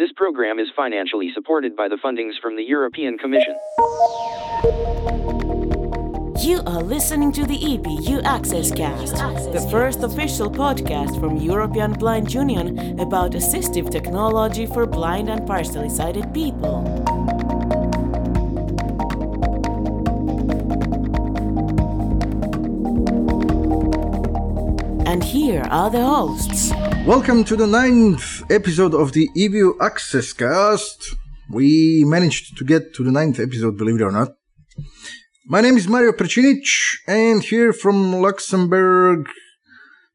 This program is financially supported by the fundings from the European Commission. You are listening to the EBU Access Cast, the first official podcast from European Blind Union about assistive technology for blind and partially sighted people. And here are the hosts. Welcome to the ninth episode of the EBU Access Cast. We managed to get to the ninth episode, believe it or not. My name is Mario Percinic, and here from Luxembourg,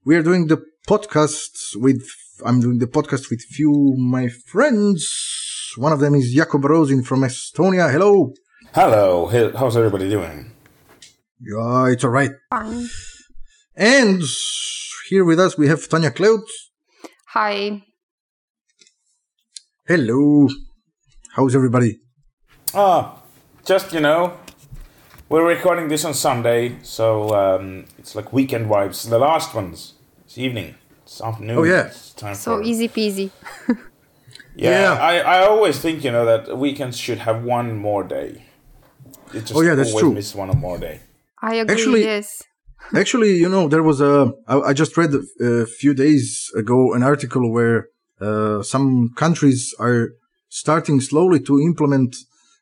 we are doing the podcast with. I'm doing the podcast with few my friends. One of them is Jakob Rosin from Estonia. Hello. Hello, Hey, how's everybody doing? Yeah, it's alright. Fine. And here with us we have Tanya Clout. Hi. Hello. How's everybody? Ah, just you know, we're recording this on Sunday, so um, it's like weekend vibes. The last ones, it's evening, it's afternoon. Oh, yeah. it's time So for easy peasy. Yeah, Yeah. I, I always think you know that weekends should have one more day. It just Oh, yeah, that's always true. miss one more day. I agree. Actually- yes. Actually, you know, there was a. I, I just read a few days ago an article where uh, some countries are starting slowly to implement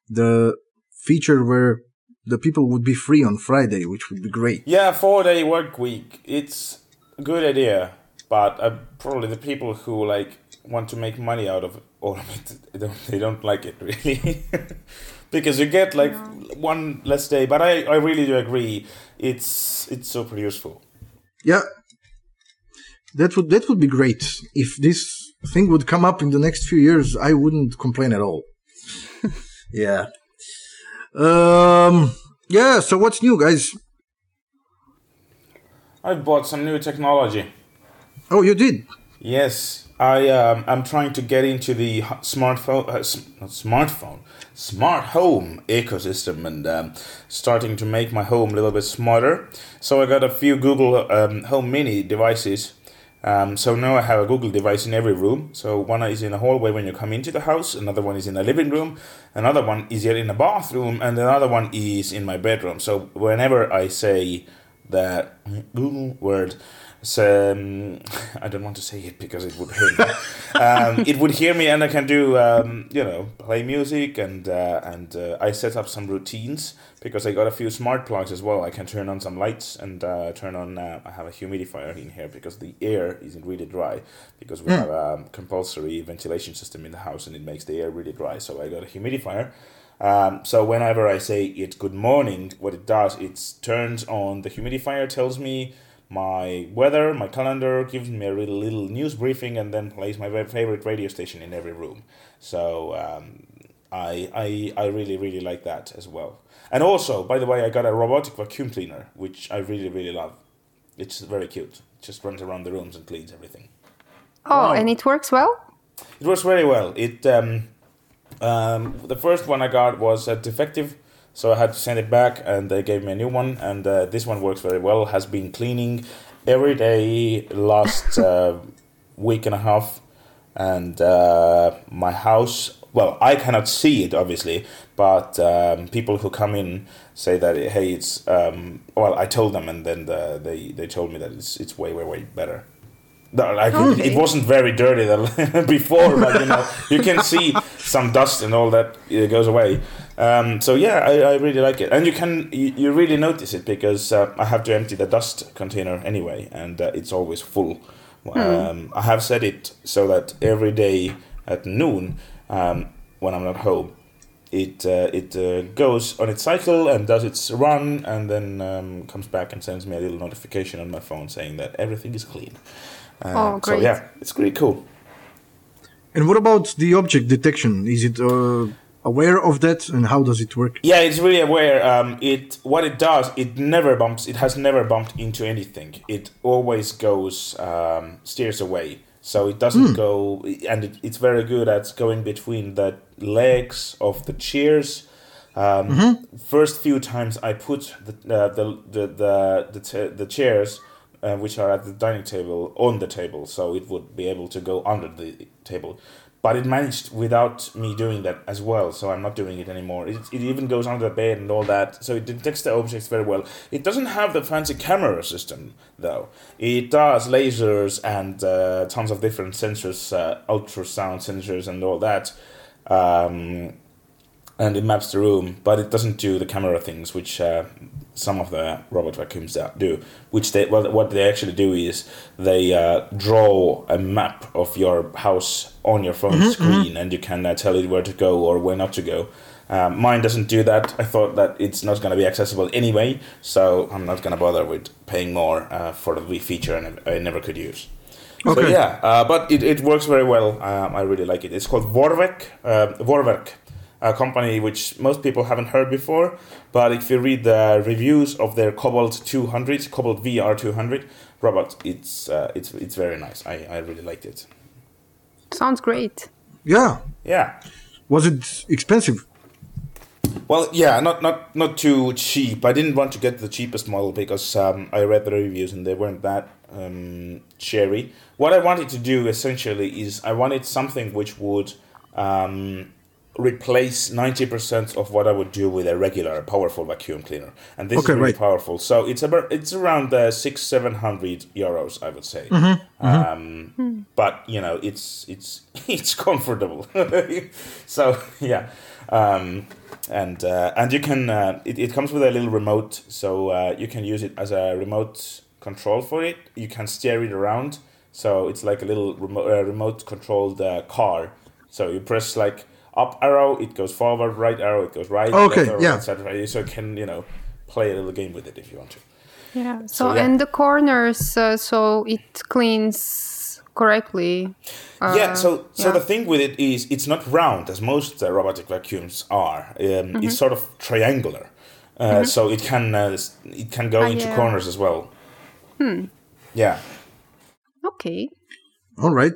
the feature where the people would be free on Friday, which would be great. Yeah, four day work week. It's a good idea, but uh, probably the people who like want to make money out of all of it, they don't, they don't like it really, because you get like one less day. But I, I really do agree. It's it's super useful. Yeah, that would that would be great if this thing would come up in the next few years. I wouldn't complain at all. yeah. Um. Yeah. So what's new, guys? I've bought some new technology. Oh, you did. Yes, I um, I'm trying to get into the smartphone, uh, smartphone, smart home ecosystem, and um, starting to make my home a little bit smarter. So I got a few Google um, Home Mini devices. Um, so now I have a Google device in every room. So one is in the hallway when you come into the house, another one is in the living room, another one is here in the bathroom, and another one is in my bedroom. So whenever I say that Google word. So, um, I don't want to say it because it would hurt. me. um, it would hear me, and I can do, um, you know, play music, and uh, and uh, I set up some routines because I got a few smart plugs as well. I can turn on some lights and uh, turn on. Uh, I have a humidifier in here because the air isn't really dry because we have a compulsory ventilation system in the house, and it makes the air really dry. So I got a humidifier. Um, so whenever I say it good morning, what it does, it turns on the humidifier, tells me my weather, my calendar, gives me a little, little news briefing, and then plays my favorite radio station in every room. So um, I, I I really really like that as well. And also, by the way, I got a robotic vacuum cleaner, which I really really love. It's very cute. It just runs around the rooms and cleans everything. Oh, and it works well? It works very well. It um, um, the first one I got was a defective, so I had to send it back, and they gave me a new one. And uh, this one works very well. Has been cleaning every day last uh, week and a half, and uh, my house. Well, I cannot see it obviously, but um, people who come in say that hey, it's um, well. I told them, and then the, they they told me that it's it's way way way better. No, like Okay. it wasn't very dirty before, but you know you can see some dust and all that it goes away. Um, so yeah, I, I really like it, and you can you, you really notice it because uh, I have to empty the dust container anyway, and uh, it's always full. Um, I have set it so that every day at noon, um, when I'm not home, it uh, it uh, goes on its cycle and does its run, and then um, comes back and sends me a little notification on my phone saying that everything is clean. Uh, Oh, So yeah, it's pretty cool. And what about the object detection? Is it uh, aware of that, and how does it work? Yeah, it's really aware. Um, it what it does, it never bumps. It has never bumped into anything. It always goes um, steers away. So it doesn't go, and it, it's very good at going between the legs of the chairs. Um, First few times I put the uh, the the the the, ta- the chairs, uh, which are at the dining table, on the table, so it would be able to go under the table. But it managed without me doing that as well. So I'm not doing it anymore. It, it even goes under the bed and all that. So it detects the objects very well. It doesn't have the fancy camera system though. It does lasers and uh, tons of different sensors, uh, ultrasound sensors and all that. Um, and it maps the room, but it doesn't do the camera things, which uh, some of the robot vacuums that do. Which they well, what they actually do is they uh, draw a map of your house on your phone screen, and you can uh, tell it where to go or where not to go. Um, mine doesn't do that. I thought that it's not going to be accessible anyway, so I'm not going to bother with paying more uh, for the feature, and I never could use. Okay. So yeah, uh, but it, it works very well. Um, I really like it. It's called Vorwerk, uh, Vorwerk, a company which most people haven't heard before. But if you read the reviews of their Kobold 200, Kobold VR 200 robot, it's uh, it's it's very nice. I, I really liked it. Sounds great. Yeah. Yeah. Was it expensive? Well, yeah, not not not too cheap. I didn't want to get the cheapest model because um, I read the reviews and they weren't that um, cherry. What I wanted to do essentially is I wanted something which would um, replace ninety percent of what I would do with a regular powerful vacuum cleaner, and this Okay, is really right. powerful. So it's about it's around uh, six seven hundred euros, I would say. Mm-hmm, Um, but you know, it's it's it's comfortable. so yeah. Um, and uh, and you can uh, it, it comes with a little remote so uh, you can use it as a remote control for it you can steer it around so it's like a little remote, uh, remote controlled uh, car so you press like up arrow it goes forward right arrow it goes right Okay, left arrow, yeah. etc so you can you know play a little game with it if you want to Yeah. So, So, yeah. and the corners, uh, so it cleans correctly. Uh, yeah so so yeah. the thing with it is it's not round as most uh, robotic vacuums are um, Mm-hmm. it's sort of triangular uh, so it can uh, it can go Ah, into yeah. corners as well Hmm. yeah Okay. All right.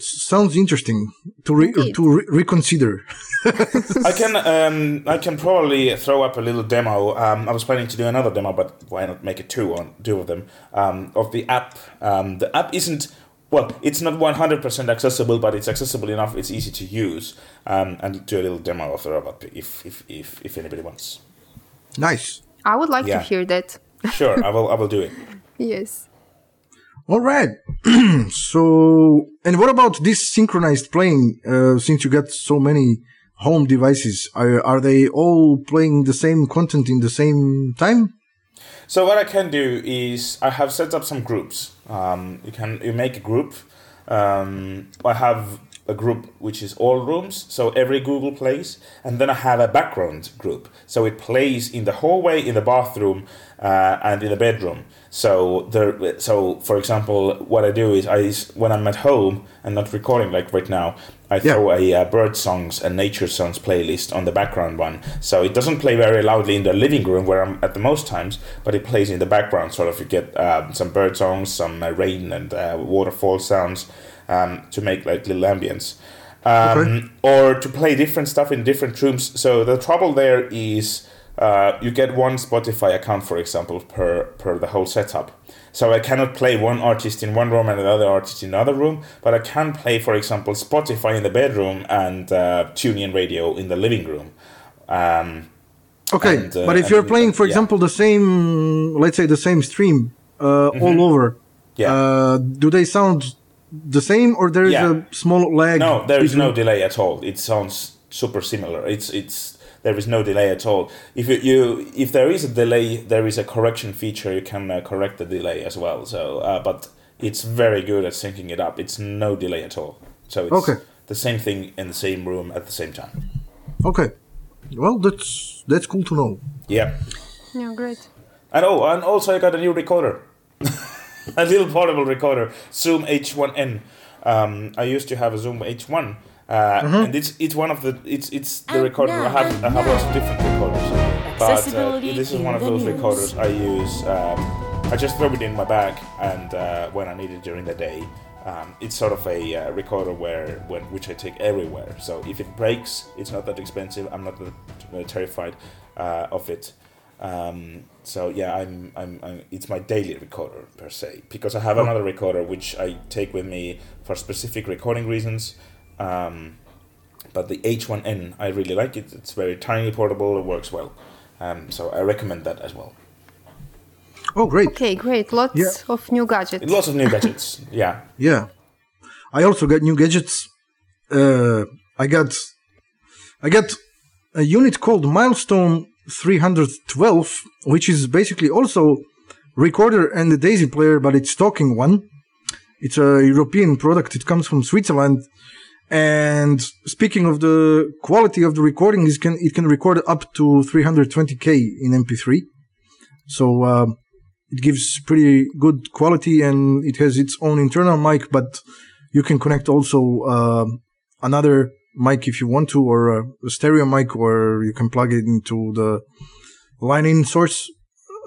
S- Sounds interesting to re- to re- reconsider. I can um, I can probably throw up a little demo. Um, I was planning to do another demo, but why not make it two on two of them um, of the app. Um, the app isn't well, it's not one hundred percent accessible, but it's accessible enough. It's easy to use, um, and do a little demo of the robot if if if, if anybody wants. Nice. I would like Yeah. to hear that. Sure, I will I will do it. Yes. All right. so, and what about this synchronized playing? Uh, since you got so many home devices, are, are they all playing the same content in the same time? So what I can do is I have set up some groups. Um, you can you make a group. Um, I have a group which is all rooms, so every Google plays, and then I have a background group, so it plays in the hallway, in the bathroom, uh, and in the bedroom. So there, so for example, what I do is I when I'm at home and not recording like right now, I Yeah. throw a uh, bird songs and nature songs playlist on the background one. So it doesn't play very loudly in the living room where I'm at the most times, but it plays in the background. Sort of, you get um, some bird songs, some uh, rain and uh, waterfall sounds um, to make like little ambience. Um, Okay. Or to play different stuff in different rooms. So the trouble there is uh, you get one Spotify account, for example, per per the whole setup. So I cannot play one artist in one room and another artist in another room, but I can play, for example, Spotify in the bedroom and uh, TuneIn Radio in the living room. Um, Okay, And, uh, but if you're playing, for yeah. example, the same, let's say the same stream uh, all over, Mm-hmm. Yeah. uh, do they sound the same or there is Yeah. a small lag? No, there is no between- delay at all. It sounds super similar. It's it's there is no delay at all. If you, you if there is a delay, there is a correction feature. You can uh, correct the delay as well. So, uh, but it's very good at syncing it up. It's no delay at all. So it's Okay. the same thing in the same room at the same time. Okay, well that's that's cool to know. Yeah. Yeah, great. And oh, and also I got a new recorder, a little portable recorder, Zoom H1n. Um, I used to have a Zoom H1, uh, and it's it's one of the it's it's the And recorder. I have I have lots of different recorders, but uh, this is one of those news. recorders I use. Um, I just throw it in my bag, and uh, when I need it during the day. Um, it's sort of a uh, recorder where, when, which I take everywhere. So if it breaks, it's not that expensive. I'm not that, uh, terrified uh, of it. Um, so yeah, I'm, I'm, I'm, it's my daily recorder per se because I have another recorder which I take with me for specific recording reasons. Um, but the H1N, I really like it. It's very tiny, portable, it works well. Um, so I recommend that as well. Oh, great. Okay, great. Lots Yeah. of new gadgets. Lots of new gadgets. Yeah. Yeah. I also got new gadgets. Uh, I got, I got a unit called Milestone 312, which is basically also recorder and a Daisy player, but it's talking one. It's a European product. It comes from Switzerland. And speaking of the quality of the recording, it can it can record up to 320k in MP3. So uh, it gives pretty good quality, and it has its own internal mic. But you can connect also uh, another mic if you want to, or a, stereo mic, or you can plug it into the line-in source,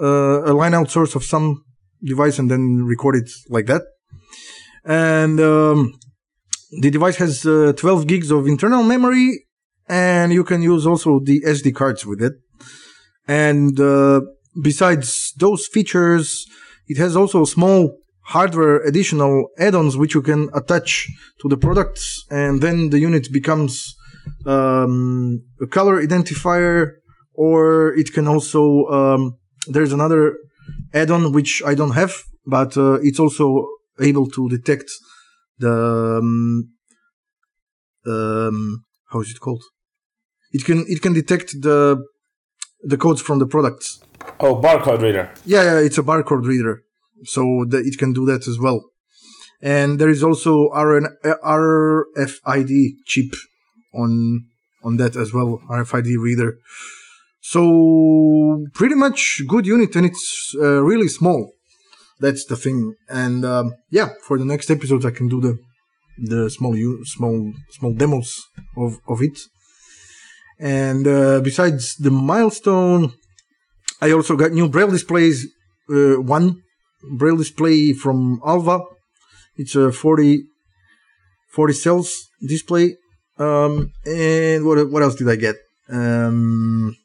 uh, a line-out source of some device, and then record it like that. And um, the device has uh, 12 gigs of internal memory, and you can use also the SD cards with it. And uh, besides those features, it has also a small hardware additional add-ons which you can attach to the products, and then the unit becomes um, a color identifier, or it can also um, there's another add-on which I don't have, but uh, it's also able to detect the um, um, how is it called? It can it can detect the the codes from the products. Oh, barcode reader. Yeah, yeah, it's a barcode reader, so that it can do that as well. And there is also RFID chip on on that as well, RFID reader. So pretty much good unit, and it's uh, really small. That's the thing. And um, yeah, for the next episodes, I can do the the small small small demos of of it. And uh, besides the milestone, I also got new braille displays. Uh, one braille display from Alva. It's a 40, 40 cells display. Um, and what what else did I get? Um,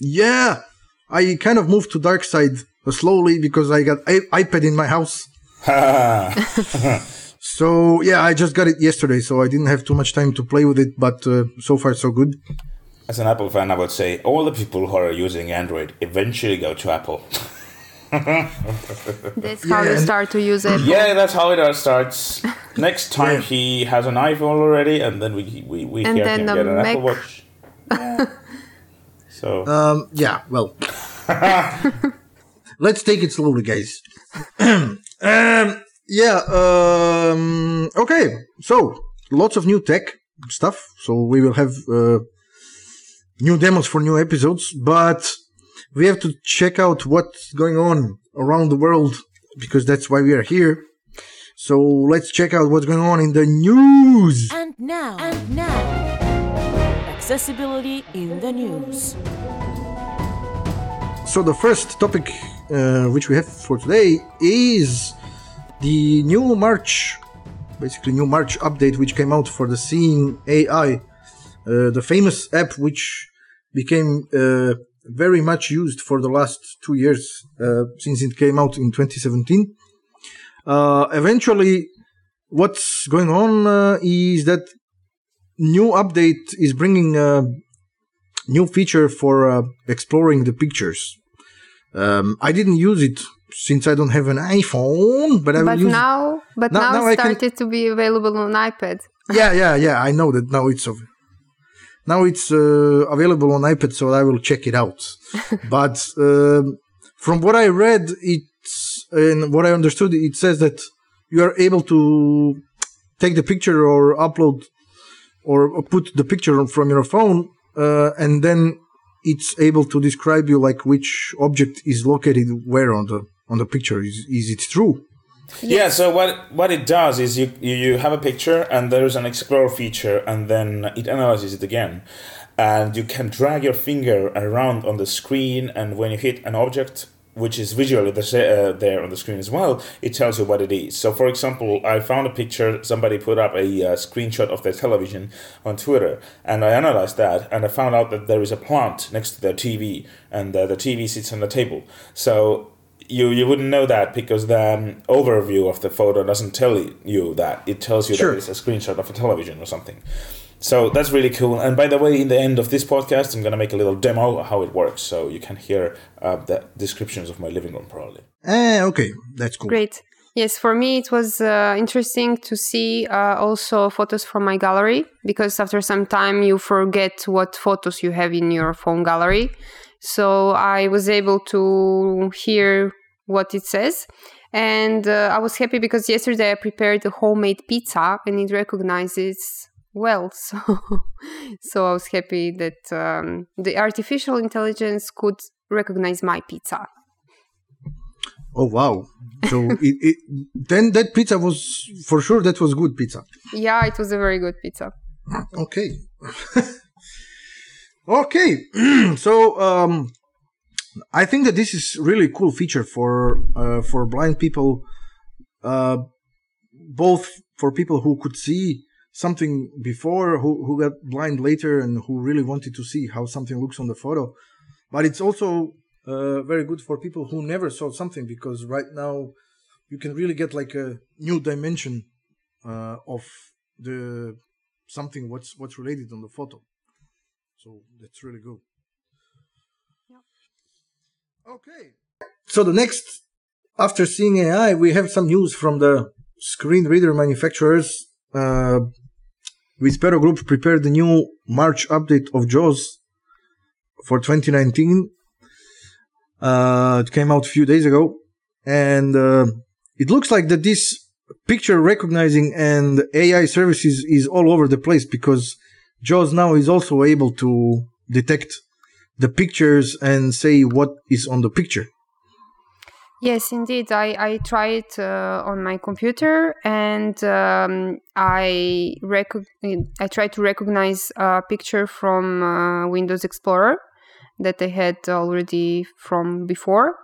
yeah, I kind of moved to dark side slowly because I got I- iPad in my house. So yeah, I just got it yesterday, so I didn't have too much time to play with it. But uh, so far, so good. As an Apple fan, I would say all the people who are using Android eventually go to Apple. That's how Yeah, you start to use it. yeah, that's how it all starts. Next time Yeah. he has an iPhone already, and then we we, we And hear then him a get an Apple Watch. Yeah. so Um, yeah, well, let's take it slowly, guys. um, yeah. Um, okay. So lots of new tech stuff. So we will have uh, new demos for new episodes, but we have to check out what's going on around the world because that's why we are here. So let's check out what's going on in the news. And now, and now, accessibility in the news. So the first topic uh, which we have for today is the new March, basically new March update which came out for the Seeing AI, uh, the famous app which became uh, very much used for the last two years uh, since it came out in 2017. Uh, eventually, what's going on uh, is that new update is bringing a new feature for uh, exploring the pictures. Um, I didn't use it since I don't have an iPhone, but I will But use. now, but Now- now, now it I can- started to be available on iPad. yeah, yeah, yeah. I know that now it's av- now it's uh, available on iPad, so I will check it out. but um, from what I read, it's and what I understood, it says that you are able to take the picture or upload or put the picture from your phone, uh, and then it's able to describe you like which object is located where on the on the picture. Is is it true? Yeah, so what what it does is you, you have a picture and there's an explore feature and then it analyzes it again. And you can drag your finger around on the screen and when you hit an object which is visually uh, there on the screen as well, it tells you what it is. So, for example, I found a picture, somebody put up a uh, screenshot of their television on Twitter, and I analyzed that, and I found out that there is a plant next to their TV, and uh, the TV sits on the table. So, you you wouldn't know that because the um, overview of the photo doesn't tell you that. It tells you Sure. that it's a screenshot of a television or something. So that's really cool. And by the way, in the end of this podcast, I'm gonna make a little demo of how it works, so you can hear uh, the descriptions of my living room probably. Eh, okay, that's cool. Great. Yes, for me it was uh, interesting to see uh, also photos from my gallery because after some time you forget what photos you have in your phone gallery. So I was able to hear what it says. And uh, I was happy because yesterday I prepared a homemade pizza and it recognizes well. So, so I was happy that um, the artificial intelligence could recognize my pizza. Oh wow! So it, it then that pizza was for sure that was good pizza. Yeah, it was a very good pizza. Okay. okay. so um I think that this is really cool feature for uh, for blind people uh both for people who could see something before who who got blind later and who really wanted to see how something looks on the photo but it's also uh, very good for people who never saw something because right now you can really get like a new dimension uh, of the something what's what's related on the photo. So that's really good. Okay. So the next, after seeing AI, we have some news from the screen reader manufacturers. Uh, Vispero Group prepared the new March update of JAWS for 2019. Uh, it came out a few days ago, and uh, it looks like that this picture recognizing and AI services is all over the place because JAWS now is also able to detect the pictures and say what is on the picture. Yes, indeed. I, I tried uh, on my computer and um, I rec- I tried to recognize a picture from uh, Windows Explorer that I had already from before.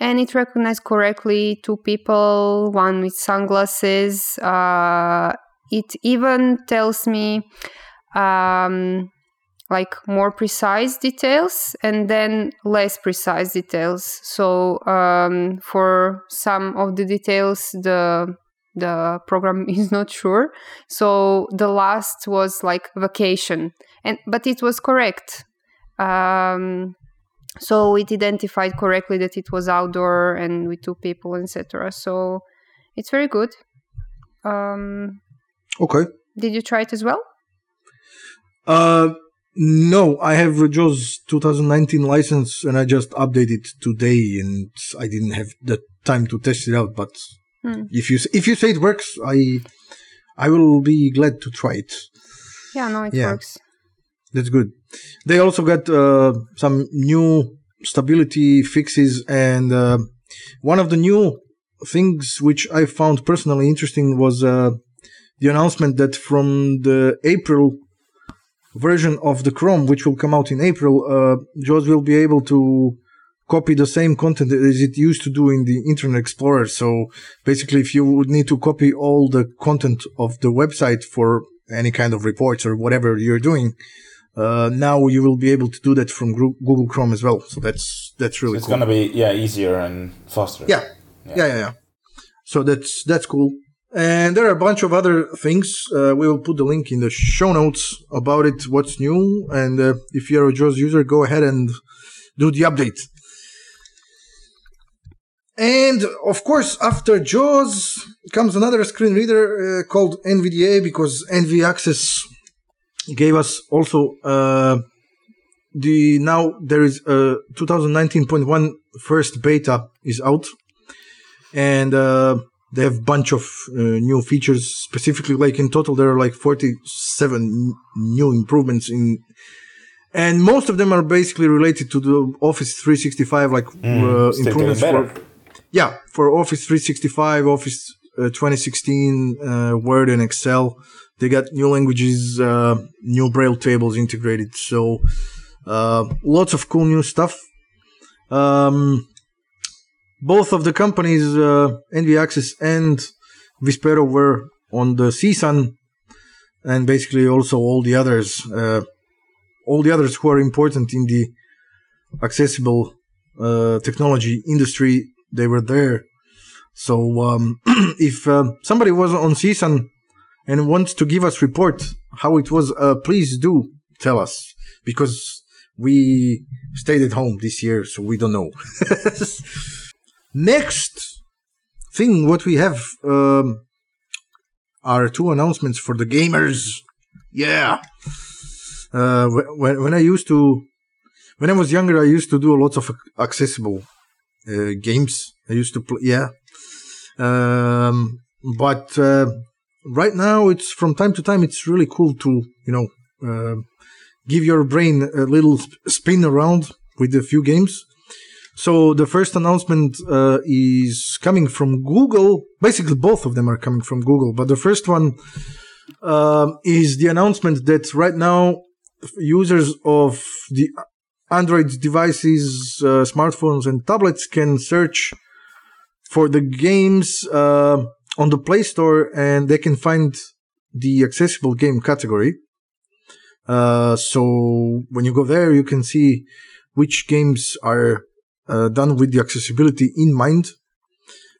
And it recognized correctly two people, one with sunglasses. Uh, it even tells me um, like more precise details and then less precise details. So um, for some of the details, the the program is not sure. So the last was like vacation, and but it was correct. Um, so it identified correctly that it was outdoor and with two people, etc. So it's very good. Um, Okay. did you try it as well? Uh, no, I have a JAWS 2019 license and I just updated today and I didn't have the time to test it out. But Hmm. if you if you say it works, I I will be glad to try it. Yeah, no, it Yeah. works. That's good. They also got uh, some new stability fixes, and uh, one of the new things which I found personally interesting was uh, the announcement that from the April version of the Chrome, which will come out in April, uh, JAWS will be able to copy the same content as it used to do in the Internet Explorer. So basically, if you would need to copy all the content of the website for any kind of reports or whatever you're doing, uh, now you will be able to do that from Google Chrome as well. So that's that's really It's cool. gonna be yeah easier and faster. Yeah. yeah, yeah, yeah. So that's that's cool. And there are a bunch of other things. Uh, we will put the link in the show notes about it. What's new? And uh, if you're a JAWS user, go ahead and do the update. And of course, after JAWS comes another screen reader uh, called NVDA because NV Access gave us also uh, the now there is a 2019.1 first beta is out and uh, they have bunch of uh, new features. Specifically like in total there are like 47 new improvements in and most of them are basically related to the office 365 like uh, Mm, getting improvements for yeah for office 365 office uh, 2016 uh, word and excel. They got new languages uh, new braille tables integrated. So uh, lots of cool new stuff. Um, both of the companies uh, nv access and vispero were on the csun and basically also all the others uh, all the others who are important in the accessible uh, technology industry they were there. So um, if uh, somebody was on CSUN and wants to give us report how it was, uh, please do tell us because we stayed at home this year, so we don't know. Next thing, what we have um, are two announcements for the gamers. Yeah. Uh, when when I used to, when I was younger, I used to do a lots of accessible uh, games. I used to play, yeah. Um, but uh, right now, it's from time to time, it's really cool to you know uh, give your brain a little spin around with a few games. So the first announcement uh, is coming from Google. Basically, both of them are coming from Google, but the first one uh, is the announcement that right now users of the Android devices, uh, smartphones, and tablets can search for the games uh, on the Play Store, and they can find the accessible game category. Uh, so when you go there, you can see which games are done with the accessibility in mind.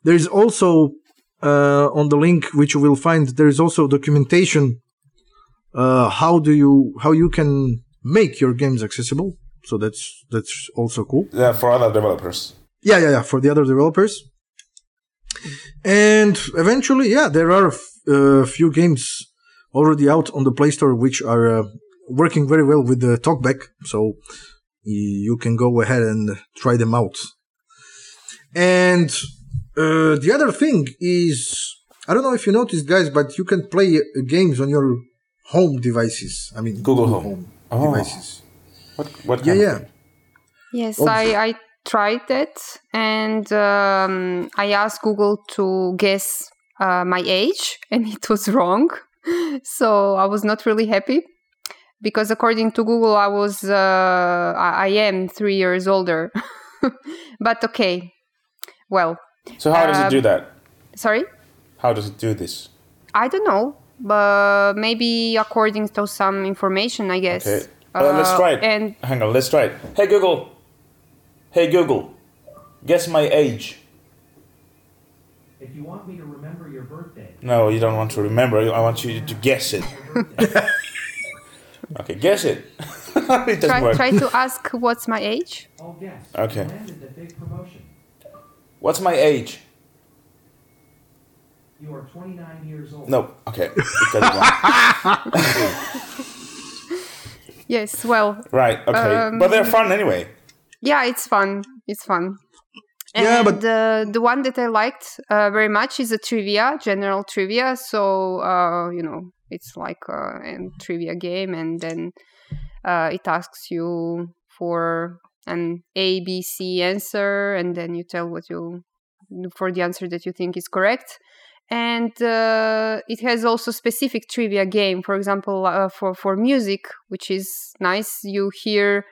There is also uh, on the link which you will find there is also documentation uh, how do you how you can make your games accessible. So that's that's also cool. Yeah, for other developers. Yeah, yeah, yeah, for the other developers. And eventually, yeah, there are a uh, few games already out on the Play Store which are uh, working very well with the TalkBack. So you can go ahead and try them out. And uh, the other thing is, I don't know if you noticed, guys, but you can play uh, games on your home devices. I mean, Google Home, home oh. devices. What? What? yeah, yeah. Yes, oh. I, I tried it, and um, I asked Google to guess uh, my age, and it was wrong. so I was not really happy because according to Google, I was uh, I am three years older. but okay, well. So how does it do um, that? Sorry. How does it do this? I don't know, but maybe according to some information, I guess. Okay. Uh, let's try it. And hang on, let's try it. Hey Google. Hey Google. Guess my age. If you want me to remember your birthday. No, you don't want to remember. I want you to guess it. Okay, guess it. it try, work. try to ask what's my age. Oh, guess. Okay. Landed the big promotion. What's my age? You are 29 years old. No. Okay. yes. Well. Right. Okay. Um, but they're fun anyway. Yeah, it's fun. It's fun. And yeah, but the the one that I liked uh, very much is a trivia, general trivia. So uh, you know, it's like a, a trivia game, and then uh, it asks you for an A, B, C answer, and then you tell what you for the answer that you think is correct. And uh, it has also specific trivia game. For example, uh, for for music, which is nice. You hear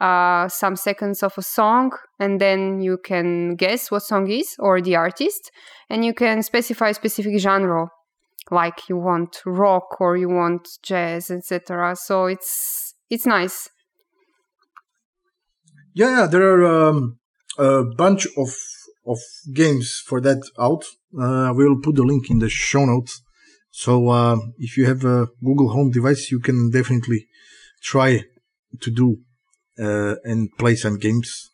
uh, some seconds of a song, and then you can guess what song is or the artist, and you can specify a specific genre like you want rock or you want jazz etc so it's it's nice. Yeah, yeah there are um, a bunch of of games for that out. Uh, we'll put the link in the show notes. So uh, if you have a google home device you can definitely try to do and play some games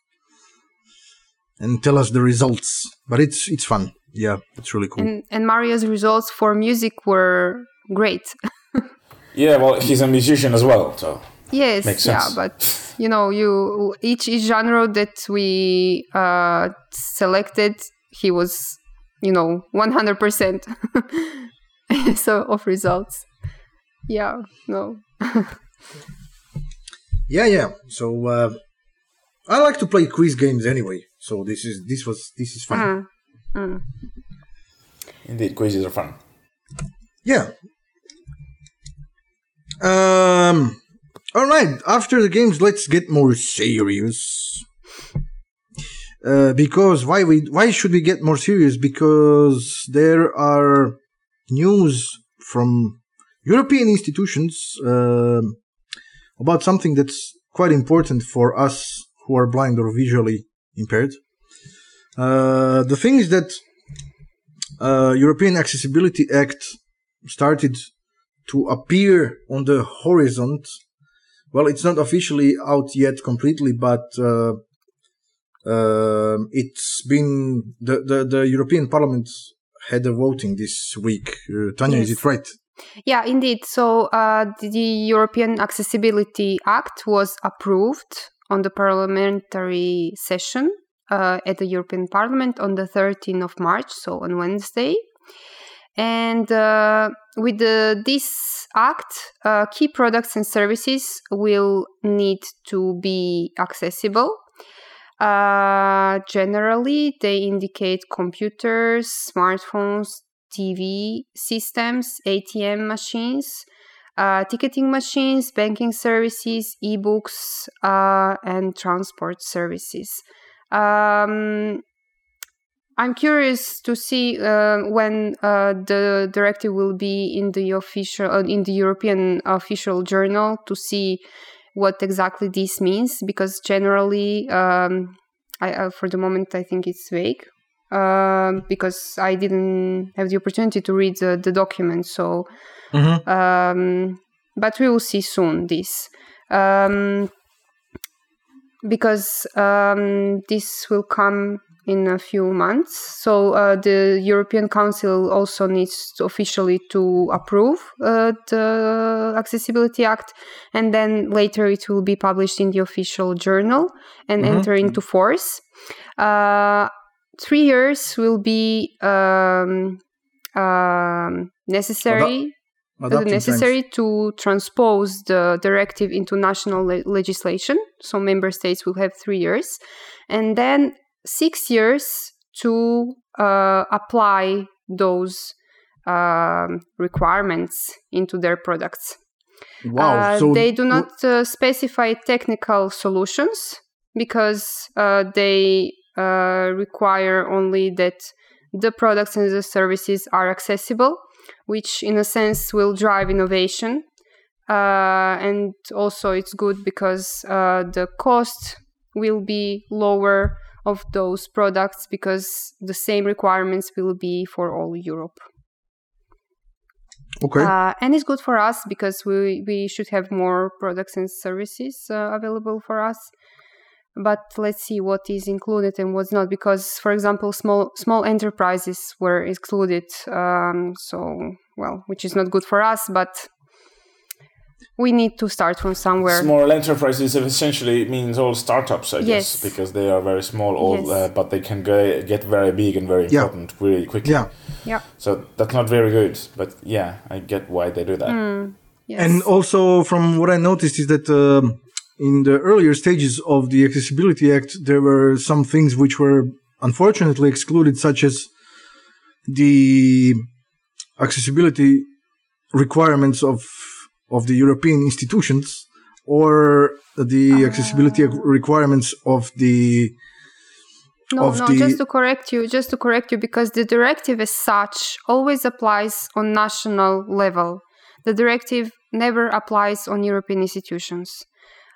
and tell us the results but it's it's fun yeah, it's really cool. And, and Mario's results for music were great. yeah, well, he's a musician as well, so yes, makes sense. yeah, but you know, you each each genre that we uh, selected, he was, you know, one hundred percent. So of results, yeah, no. yeah, yeah. So uh, I like to play quiz games anyway. So this is this was this is fun. Uh-huh. Mm. Indeed, quizzes are fun. Yeah. Um. All right. After the games, let's get more serious. Uh, because why we why should we get more serious? Because there are news from European institutions uh, about something that's quite important for us who are blind or visually impaired. Uh, the thing is that uh, European Accessibility Act started to appear on the horizon. Well, it's not officially out yet completely, but uh, uh, it's been the, the, the European Parliament had a voting this week. Uh, Tanya, Yes. is it right? Yeah, indeed. So uh, the European Accessibility Act was approved on the parliamentary session uh, at the European Parliament on the 13th of March, so on Wednesday. And uh, with the, this act, uh, key products and services will need to be accessible. Uh, generally, they indicate computers, smartphones, TV systems, ATM machines, uh, ticketing machines, banking services, ebooks, uh, and transport services. Um, I'm curious to see uh, when uh, the directive will be in the official uh, in the European official journal to see what exactly this means because generally um, I, uh, for the moment I think it's vague um, because I didn't have the opportunity to read the, the document so Mm-hmm. um, but we will see soon this um, because um, this will come in a few months so uh, the european council also needs to officially to approve uh, the accessibility act and then later it will be published in the official journal and Mhm. enter into force uh, three years will be um, um, necessary uh, Adapting times. necessary to transpose the directive into national le- legislation. So member states will have three years, and then six years to uh, apply those um, requirements into their products. Wow. Uh, so they do not uh, specify technical solutions because uh, they uh, require only that the products and the services are accessible, which in a sense will drive innovation. Uh, and also, it's good because uh, the cost will be lower of those products because the same requirements will be for all Europe. Okay. Uh, and it's good for us because we, we should have more products and services uh, available for us. But let's see what is included and what's not. Because, for example, small small enterprises were excluded. Um, so, well, which is not good for us. But we need to start from somewhere. Small enterprises essentially means all startups, I Yes. guess, because they are very small, all, Yes. uh, but they can go, get very big and very Yeah. important really quickly. yeah. yeah. So that's not very good, but yeah, I get why they do that. Mm, yes. And also, from what I noticed, is that um, in the earlier stages of the Accessibility Act, there were some things which were unfortunately excluded, such as the accessibility requirements of of the European institutions or the ah. accessibility requirements of the No, of no, the- just to correct you, just to correct you, because the directive as such always applies on national level. The directive never applies on European institutions.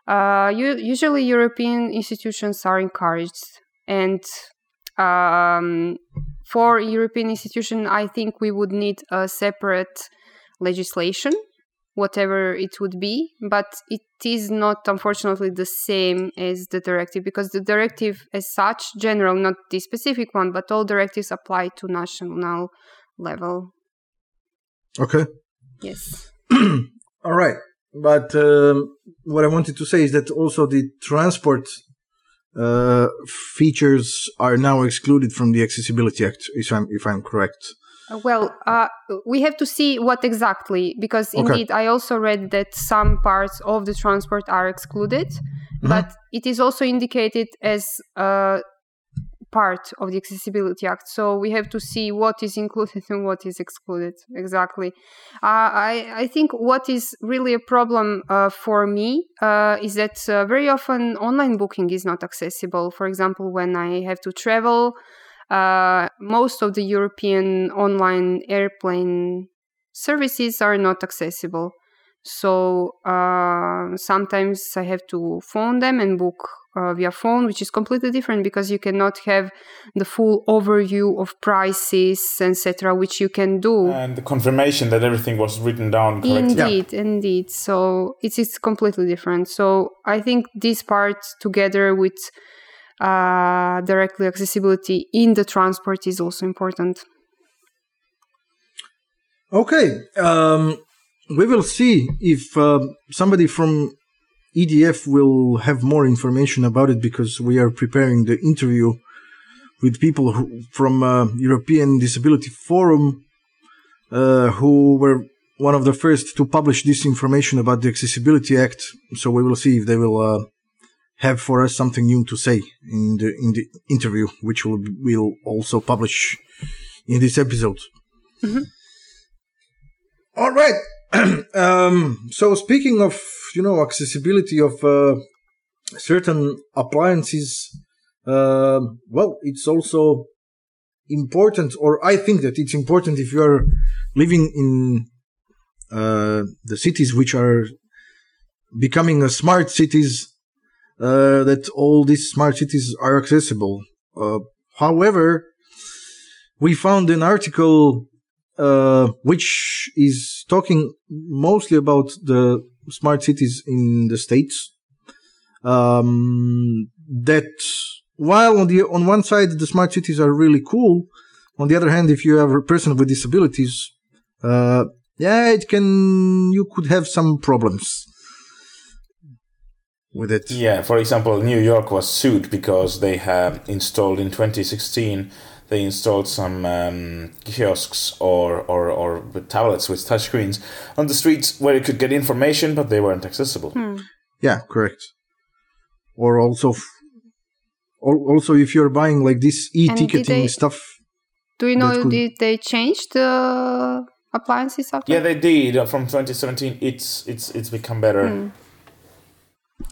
Uh, u- usually, European institutions are encouraged, and um, for European institution, I think we would need a separate legislation, whatever it would be. But it is not, unfortunately, the same as the directive because the directive, as such, general, not the specific one, but all directives apply to national level. okay. Yes. All right. But um, what I wanted to say is that also the transport uh, features are now excluded from the Accessibility Act, if I'm if I'm correct. Uh, Well, uh, we have to see what exactly, because Okay. indeed, I also read that some parts of the transport are excluded, but it is also indicated as a part of the Accessibility Act. So we have to see what is included and what is excluded exactly. Uh, I, I think what is really a problem uh, for me uh, is that uh, very often online booking is not accessible. For example, when I have to travel, uh, most of the European online airplane services are not accessible. So uh, sometimes I have to phone them and book uh, via phone, which is completely different because you cannot have the full overview of prices, etc., which you can do. And the confirmation that everything was written down correctly. Indeed, indeed. So it's it's completely different. So I think this part together with uh, directly accessibility in the transport is also important. Okay, um, we will see if uh, somebody from EDF will have more information about it because we are preparing the interview with people who, from uh, European Disability Forum uh, who were one of the first to publish this information about the Accessibility Act. So we will see if they will uh, have for us something new to say in the in the interview, which will will also publish in this episode. All right. um, so speaking of you know accessibility of uh, certain appliances, uh, well, it's also important, or I think that it's important if you are living in uh, the cities which are becoming smart cities, uh, that all these smart cities are accessible. Uh, however, we found an article uh, which is talking mostly about the smart cities in the states. Um, that while on the on one side the smart cities are really cool, on the other hand, if you have a person with disabilities, uh, yeah, it can you could have some problems with it. Yeah, for example, New York was sued because they have installed in 2016 they installed some um, kiosks or, or, or tablets with touchscreens on the streets where you could get information, but they weren't accessible. Yeah, correct. Or also, f- al- also if you're buying like this e-ticketing they- stuff. Do you know could- did they change the appliances after? Yeah, they did. Uh, From 2017, it's it's it's become better.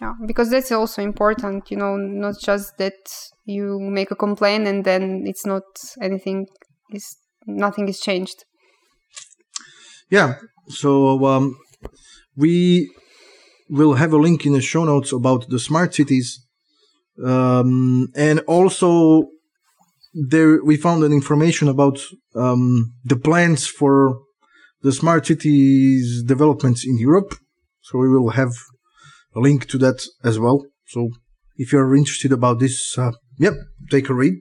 Yeah, because that's also important, you know, not just that you make a complaint and then it's not anything is nothing is changed. Yeah. So um, we will have a link in the show notes about the smart cities, um, and also there we found an information about um, the plans for the smart cities developments in Europe. So we will have link to that as well. So if you're interested about this, uh, yep, take a read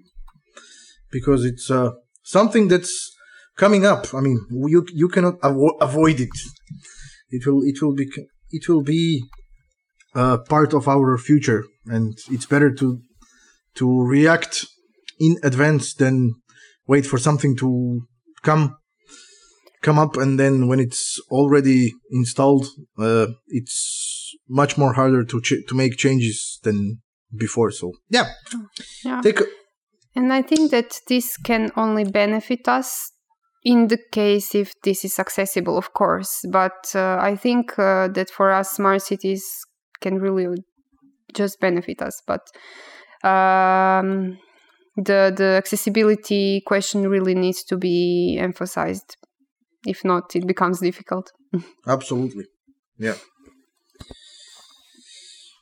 because it's uh, something that's coming up. I mean, you you cannot avo- avoid it. It will it will be it will be uh, part of our future, and it's better to to react in advance than wait for something to come come up, and then when it's already installed, uh, it's much more harder to ch- to make changes than before. So yeah, Yeah. take a, And I think that this can only benefit us in the case if this is accessible, of course. But uh, I think uh, that for us, smart cities can really just benefit us. But um, the the accessibility question really needs to be emphasized. If not, it becomes difficult. Absolutely. Yeah.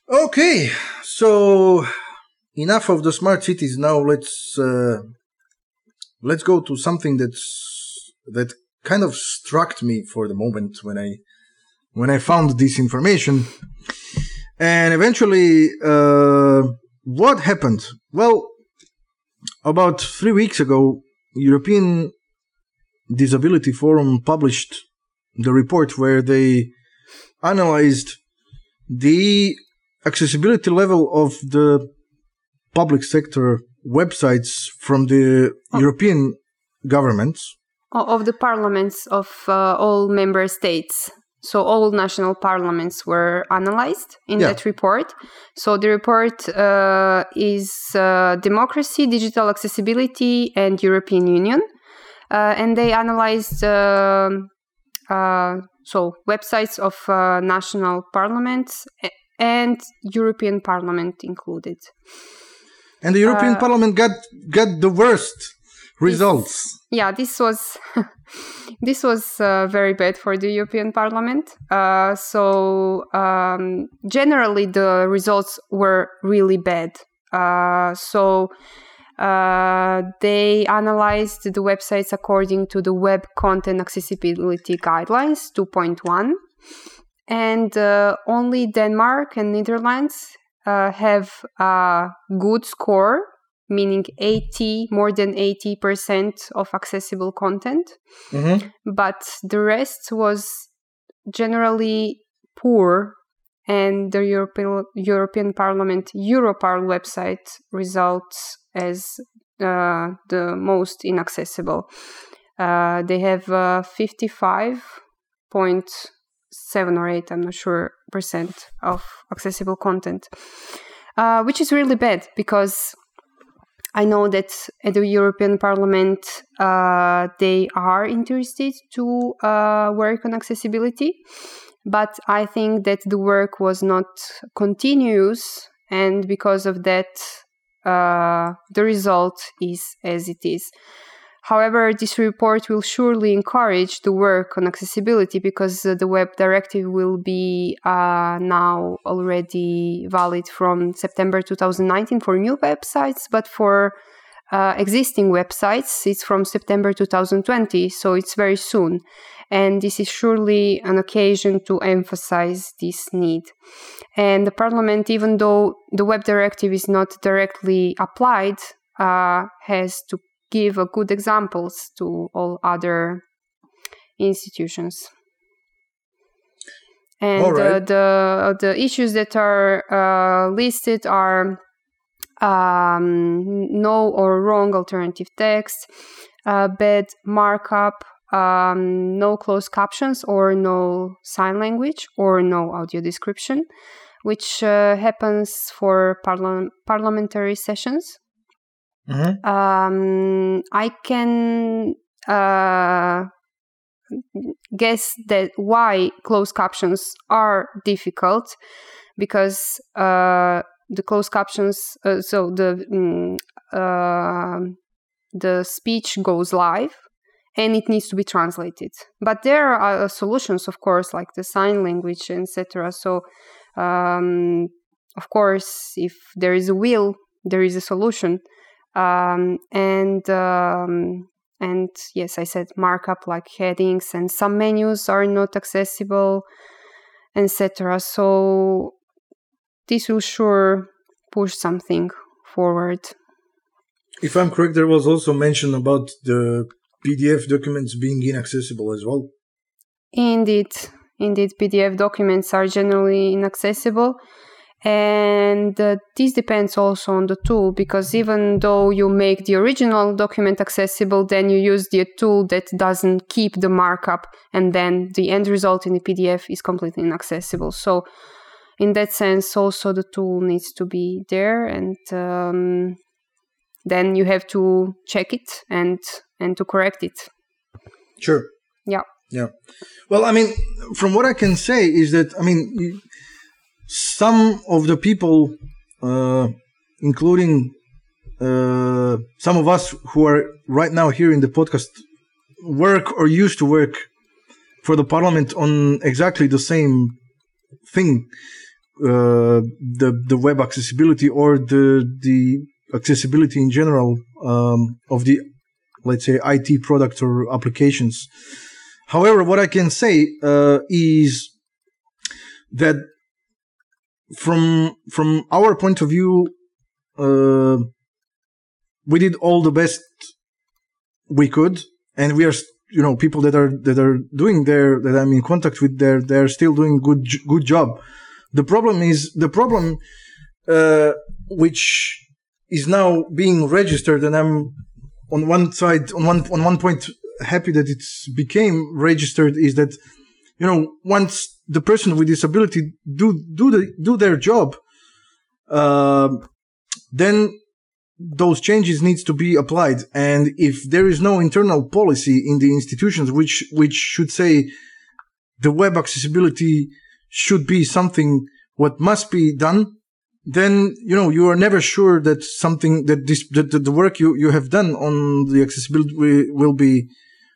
Okay, so enough of the smart cities. Now let's uh, let's go to something that's that kind of struck me for the moment when I when I found this information, and eventually, uh, what happened? Well, about three weeks ago, European Disability Forum published the report where they analyzed the accessibility level of the public sector websites from the European governments. O- of the parliaments of uh, all member states. So all national parliaments were analyzed in Yeah. that report. So the report uh, is uh, democracy, digital accessibility, and European Union, uh, and they analyzed um uh, so websites of uh, national parliaments a- and European Parliament included. And the European Parliament got got the worst results. yeah, this was this was uh, very bad for the European Parliament. Uh, so um, generally, the results were really bad. Uh, so uh, they analyzed the websites according to the Web Content Accessibility Guidelines 2.1, and uh, only Denmark and Netherlands uh, have a good score meaning 80 more than 80% of accessible content Mm-hmm. but the rest was generally poor and the european european parliament europarl website results as uh, the most inaccessible uh, they have uh, 55.7 or 8 i'm not sure percent of accessible content uh, which is really bad because I know that at the European Parliament uh, they are interested to uh, work on accessibility, but I think that the work was not continuous, and because of that, uh, the result is as it is. However, this report will surely encourage the work on accessibility because uh, the web directive will be uh, now already valid from September 2019 for new websites, but for uh, existing websites, it's from September 2020, so it's very soon. And this is surely an occasion to emphasize this need. And the Parliament, even though the web directive is not directly applied, uh, has to give uh, good examples to all other institutions. And All uh, the the issues that are uh, listed are um, no or wrong alternative text, uh, bad markup, um, no closed captions or no sign language or no audio description, which uh, happens for parla- parliamentary sessions Mm-hmm. um, I can uh, guess that why closed captions are difficult because uh, the closed captions, uh, so the mm, uh, the speech goes live and it needs to be translated. But there are uh, solutions, of course, like the sign language, etc. So, um, of course, if there is a will, there is a solution um, and um, and yes, I said markup like headings, and some menus are not accessible, etc. So this will sure push something forward. If I'm correct, there was also mention about the PDF documents being inaccessible as well. Indeed, indeed, PDF documents are generally inaccessible. And uh, this depends also on the tool because even though you make the original document accessible, then you use the tool that doesn't keep the markup, and then the end result in the PDF is completely inaccessible. So, in that sense, also the tool needs to be there, and um, then you have to check it and and to correct it. Sure. Yeah. Yeah. Well, I mean, from what I can say is that, I mean, you- some of the people, uh, including uh, some of us who are right now here in the podcast, work or used to work for the parliament on exactly the same thing uh, the the web accessibility or the the accessibility in general um, of the let's say IT products or applications. However, what I can say uh, is that from from our point of view, uh, we did all the best we could, and we are you know people that are that are doing their that I'm in contact with. They're they're still doing good good job. The problem is the problem uh, which is now being registered, and I'm on one side on one on one point happy that it's became registered is that you know once the person with disability do do the do their job um then those changes needs to be applied. And if there is no internal policy in the institutions which which should say the web accessibility should be something what must be done then you know you are never sure that something that this that the, work you you have done on the accessibility will, will be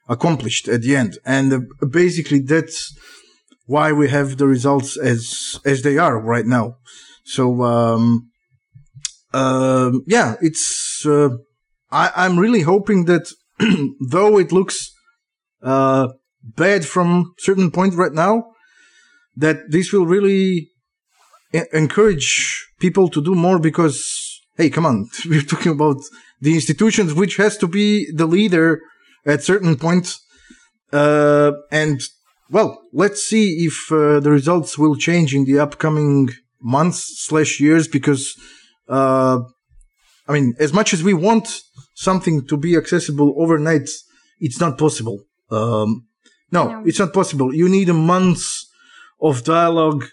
accomplished at the end, and uh, basically that's why we have the results as as they are right now. So um, um yeah, it's uh, I, I'm really hoping that though it looks uh, bad from certain point right now, that this will really encourage people to do more because hey, come on, we're talking about the institutions which has to be the leader at certain points, uh, and well, let's see if uh, the results will change in the upcoming months slash years because. Uh, I mean, as much as we want something to be accessible overnight, it's not possible. Um, no, No. it's not possible. You need a month of dialogue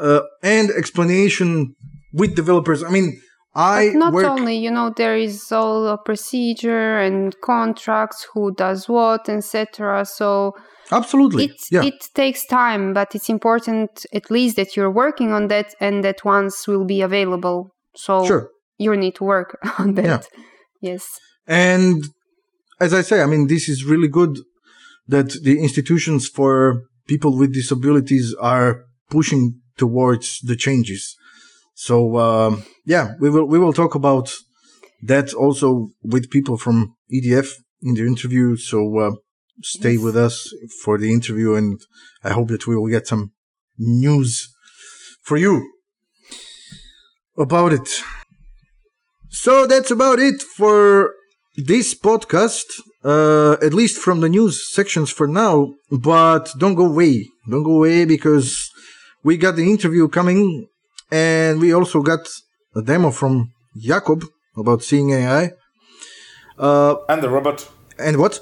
uh, and explanation with developers. I mean, I But not work. only, you know, there is all a procedure and contracts, who does what, etc. So Absolutely. it yeah. it takes time, but it's important at least that you're working on that and that once will be available. So Sure. you need to work on that. Yeah. Yes. And as I say, I mean, this is really good that the institutions for people with disabilities are pushing towards the changes. So, um, yeah, we will, we will talk about that also with people from EDF in the interview. So, uh, stay with us for the interview and I hope that we will get some news for you about it. So that's about it for this podcast, uh, at least from the news sections for now. But don't go away. Don't go away because we got the interview coming and we also got a demo from Jakob about seeing AI. Uh, And the robot. and what?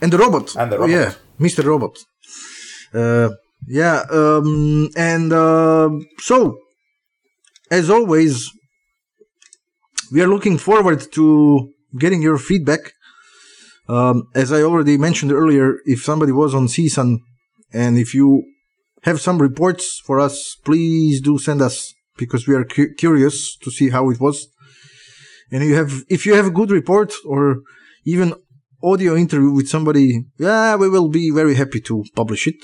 And the robot. And the Oh, yeah. Mr. Robot. Uh, yeah, um, and uh, so, as always, we are looking forward to getting your feedback. Um, as I already mentioned earlier, if somebody was on CSUN and if you have some reports for us, please do send us because we are cu- curious to see how it was. And you have, if you have a good report or even audio interview with somebody, yeah, we will be very happy to publish it.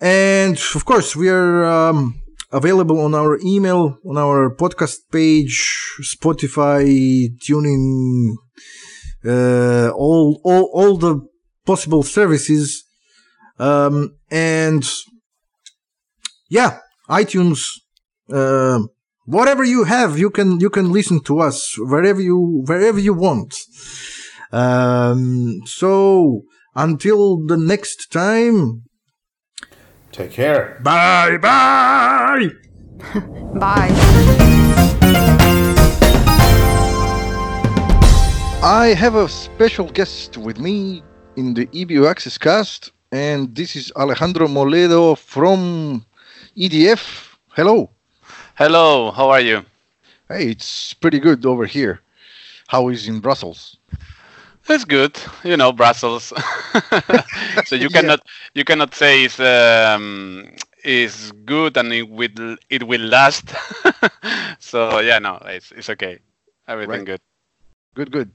And of course, we are um, available on our email, on our podcast page, Spotify, TuneIn, uh, all, all, all the possible services. Um, and yeah, iTunes, uh, whatever you have, you can, you can listen to us wherever you, wherever you want. Um, so until the next time, Take care. bye bye! Bye. I have a special guest with me in the EBU Access cast, and this is Alejandro Moledo from EDF. Hello. Hello, how are you? Hey, it's pretty good over here. How is in Brussels? It's good, you know, Brussels. so you Yeah. cannot you cannot say it's um, is good and it will it will last. so yeah, no, it's it's okay. Everything Right. good. Good, good.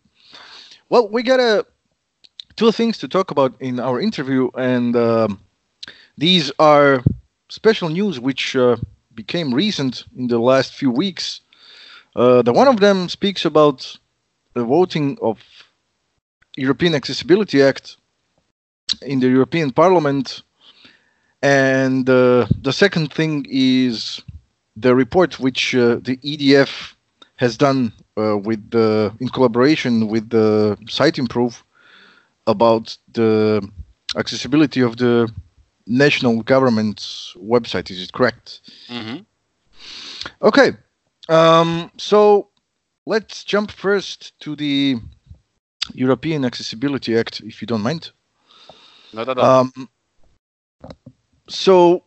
Well, we got a two things to talk about in our interview, and um, these are special news which uh, became recent in the last few weeks. Uh, the one of them speaks about the voting of European Accessibility Act in the European Parliament, and uh, the second thing is the report which uh, the EDF has done uh, with the in collaboration with the Siteimprove about the accessibility of the national government's website is it correct? Hmm okay um, so let's jump first to the european accessibility act if you don't mind. Not at all. um, so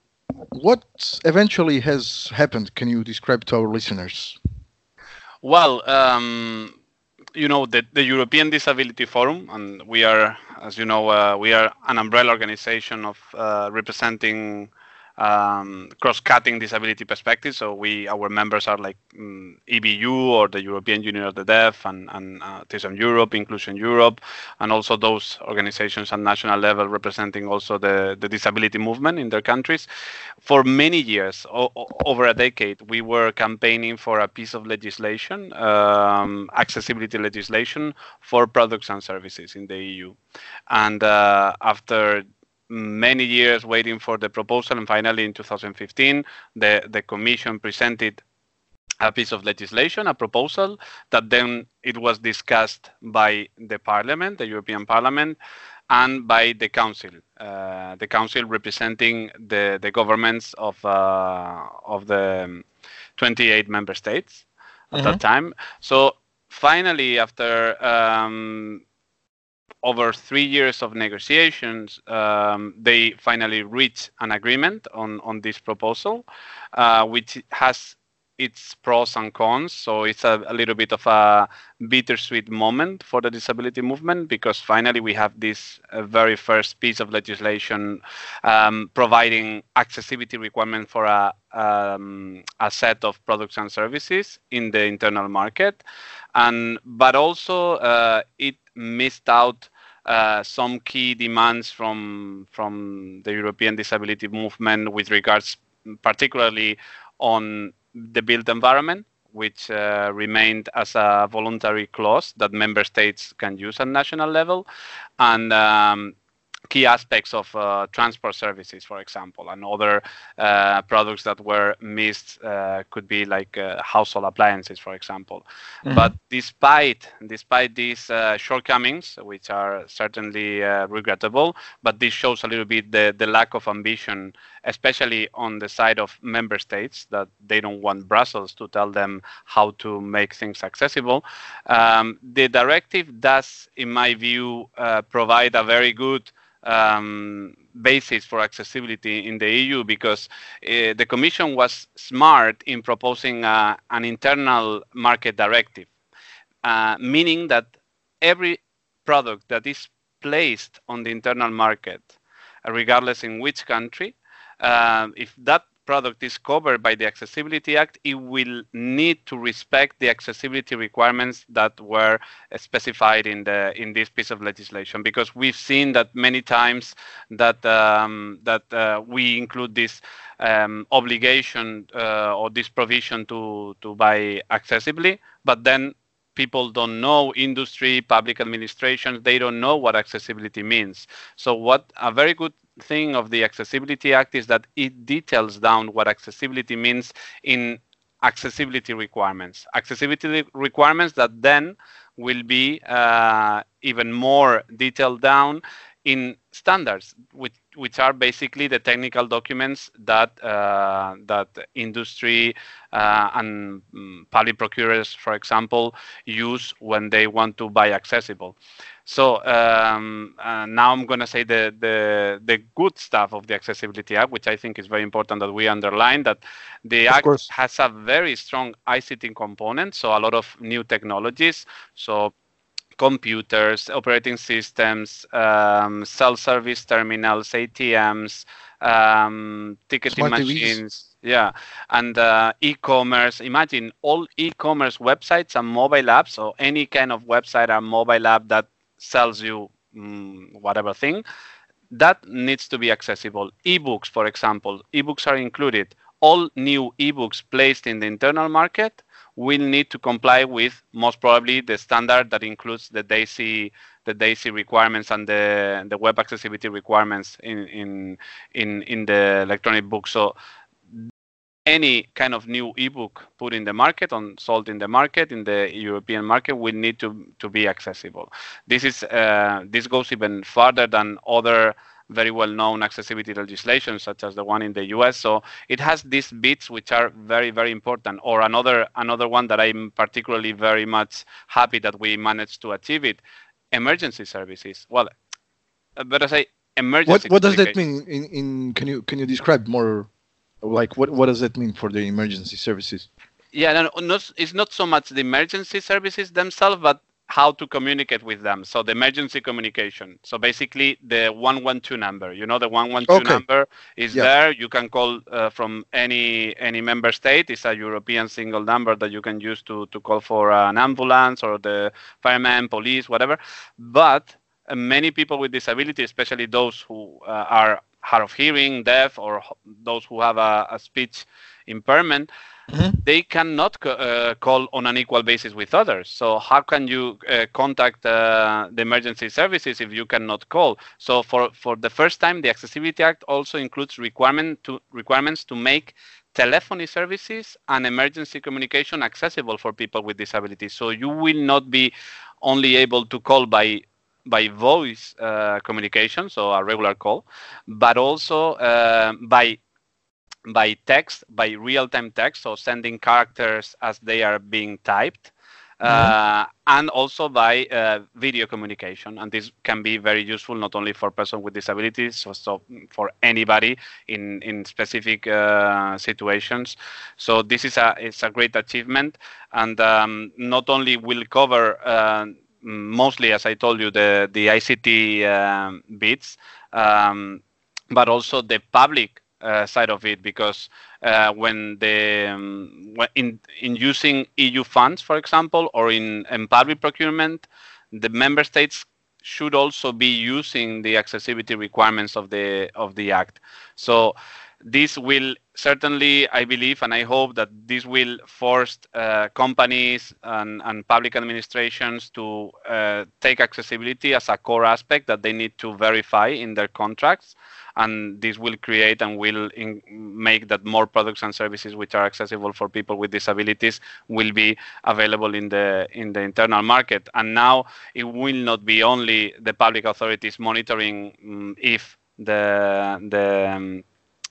what eventually has happened? Can you describe to our listeners? Well, um, you know, the, the European Disability Forum, and we are, as you know, uh, we are an umbrella organization of uh, representing um, cross-cutting disability perspective. So we our members are like um, EBU or the European Union of the Deaf and, and uh, Europe, Inclusion Europe, and also those organizations at national level representing also the, the disability movement in their countries. For many years, o- over a decade, we were campaigning for a piece of legislation, um, accessibility legislation for products and services in the EU. And uh, after many years waiting for the proposal, and finally in 2015, the, the Commission presented a piece of legislation, a proposal that then it was discussed by the Parliament, the European Parliament, and by the Council, uh, the Council representing the, the governments of uh, of the 28 member states at that time. So finally, after um, over three years of negotiations, um, they finally reached an agreement on, on this proposal, uh, which has its pros and cons. So it's a, a, little bit of a bittersweet moment for the disability movement because finally we have this uh, very first piece of legislation um, providing accessibility requirement for a, um, a set of products and services in the internal market, and but also uh, it missed out. Uh, some key demands from from the European disability movement with regards particularly on the built environment, which uh, remained as a voluntary clause that member states can use at national level, and um, key aspects of uh, transport services, for example, and other uh, products that were missed uh, could be like uh, household appliances, for example. Mm-hmm. But despite despite these uh, shortcomings, which are certainly uh, regrettable, but this shows a little bit the, the lack of ambition, especially on the side of member states, that they don't want Brussels to tell them how to make things accessible. Um, the directive does, in my view, provide a very good um, basis for accessibility in the EU because uh, the Commission was smart in proposing uh, an internal market directive, uh, meaning that every product that is placed on the internal market, regardless in which country, if that product is covered by the Accessibility Act, it will need to respect the accessibility requirements that were specified in the in this piece of legislation. Because we've seen that many times that um, that uh, we include this um, obligation uh, or this provision to to buy accessibly, but then people don't know industry public administration they don't know what accessibility means so what a very good thing of the Accessibility Act is that it details down what accessibility means in accessibility requirements. Accessibility requirements that then will be uh, even more detailed down in standards, which which are basically the technical documents that uh, that industry uh, and um, public procurers, for example, use when they want to buy accessible. So um, uh, now I'm going to say the, the the good stuff of the Accessibility Act, which I think is very important that we underline that the Of Act course. has a very strong ICT component, so a lot of new technologies. So computers, operating systems, um, self-service terminals, ATMs, um, ticketing Smart TVs. machines. Yeah, and uh, e-commerce. Imagine all e-commerce websites and mobile apps, or any kind of website or mobile app that sells you mm, whatever thing. That needs to be accessible. Ebooks, for example, ebooks are included. All new ebooks placed in the internal market will need to comply with most probably the standard that includes the DAISY the DAISY requirements and the the web accessibility requirements in in in, in the electronic book. So any kind of new ebook put in the market on sold in the market in the European market will need to to be accessible. This is uh, this goes even further than other very well known accessibility legislation such as the one in the US so it has these bits which are very very important or another another one that I'm particularly very much happy that we managed to achieve it emergency services well uh, better say emergency What what does that mean? In, in can you can you describe more? Like what what does that mean for the emergency services? yeah no, no, it's not so much the emergency services themselves but how to communicate with them. So the emergency communication. So basically the 112 number. You know the 112 Okay. number is Yeah. there. You can call uh, from any any member state. It's a European single number that you can use to to call for an ambulance or the fireman, police, whatever. But uh, many people with disability, especially those who uh, are hard of hearing, deaf, or those who have a, a speech impairment, they cannot co- uh, call on an equal basis with others. So how can you uh, contact uh, the emergency services if you cannot call? So for, for the first time, the Accessibility Act also includes requirement to, requirements to make telephony services and emergency communication accessible for people with disabilities. So you will not be only able to call by by voice uh, communication, so a regular call, but also uh, by by text, by real-time text, so sending characters as they are being typed, uh, and also by uh, video communication. And this can be very useful not only for person with disabilities, so, so for anybody in in specific uh, situations. So this is a it's a great achievement, and um, not only will cover. Uh, mostly, as I told you, the the ICT um, bits, um, but also the public uh, side of it because uh, when the um, in in using EU funds, for example, or in, in public procurement, the member states should also be using the accessibility requirements of the of the act. So this will certainly, I believe, and I hope that this will force uh, companies and, and public administrations to uh, take accessibility as a core aspect that they need to verify in their contracts. And this will create and will in, make that more products and services which are accessible for people with disabilities will be available in the in the internal market. And now it will not be only the public authorities monitoring um, if the the um,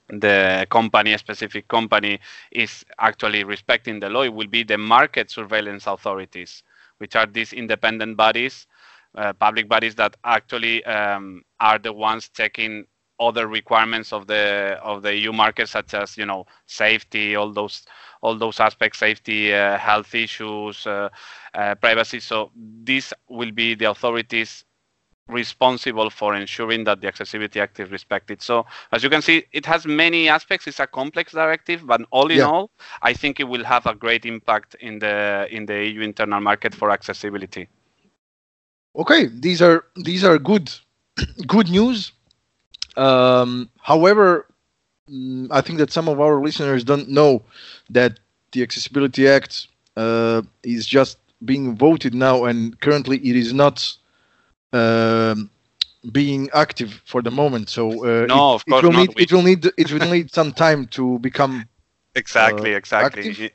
the company, a specific company, is actually respecting the law. It will be the market surveillance authorities, which are these independent bodies, uh, public bodies that actually um, are the ones checking other requirements of the of the EU market, such as you know safety, all those all those aspects, safety, uh, health issues, uh, uh, privacy. So these will be the authorities responsible for ensuring that the accessibility act is respected so as you can see it has many aspects it's a complex directive but all in Yeah. all i think it will have a great impact in the in the eu internal market for accessibility Okay, these are these are good good news. Um, however, mm, I think that some of our listeners don't know that the Accessibility Act uh, is just being voted now, and currently it is not um, being active for the moment. So uh, No, it, of course it will not. need We- it will need it will need some time to become exactly uh, exactly active?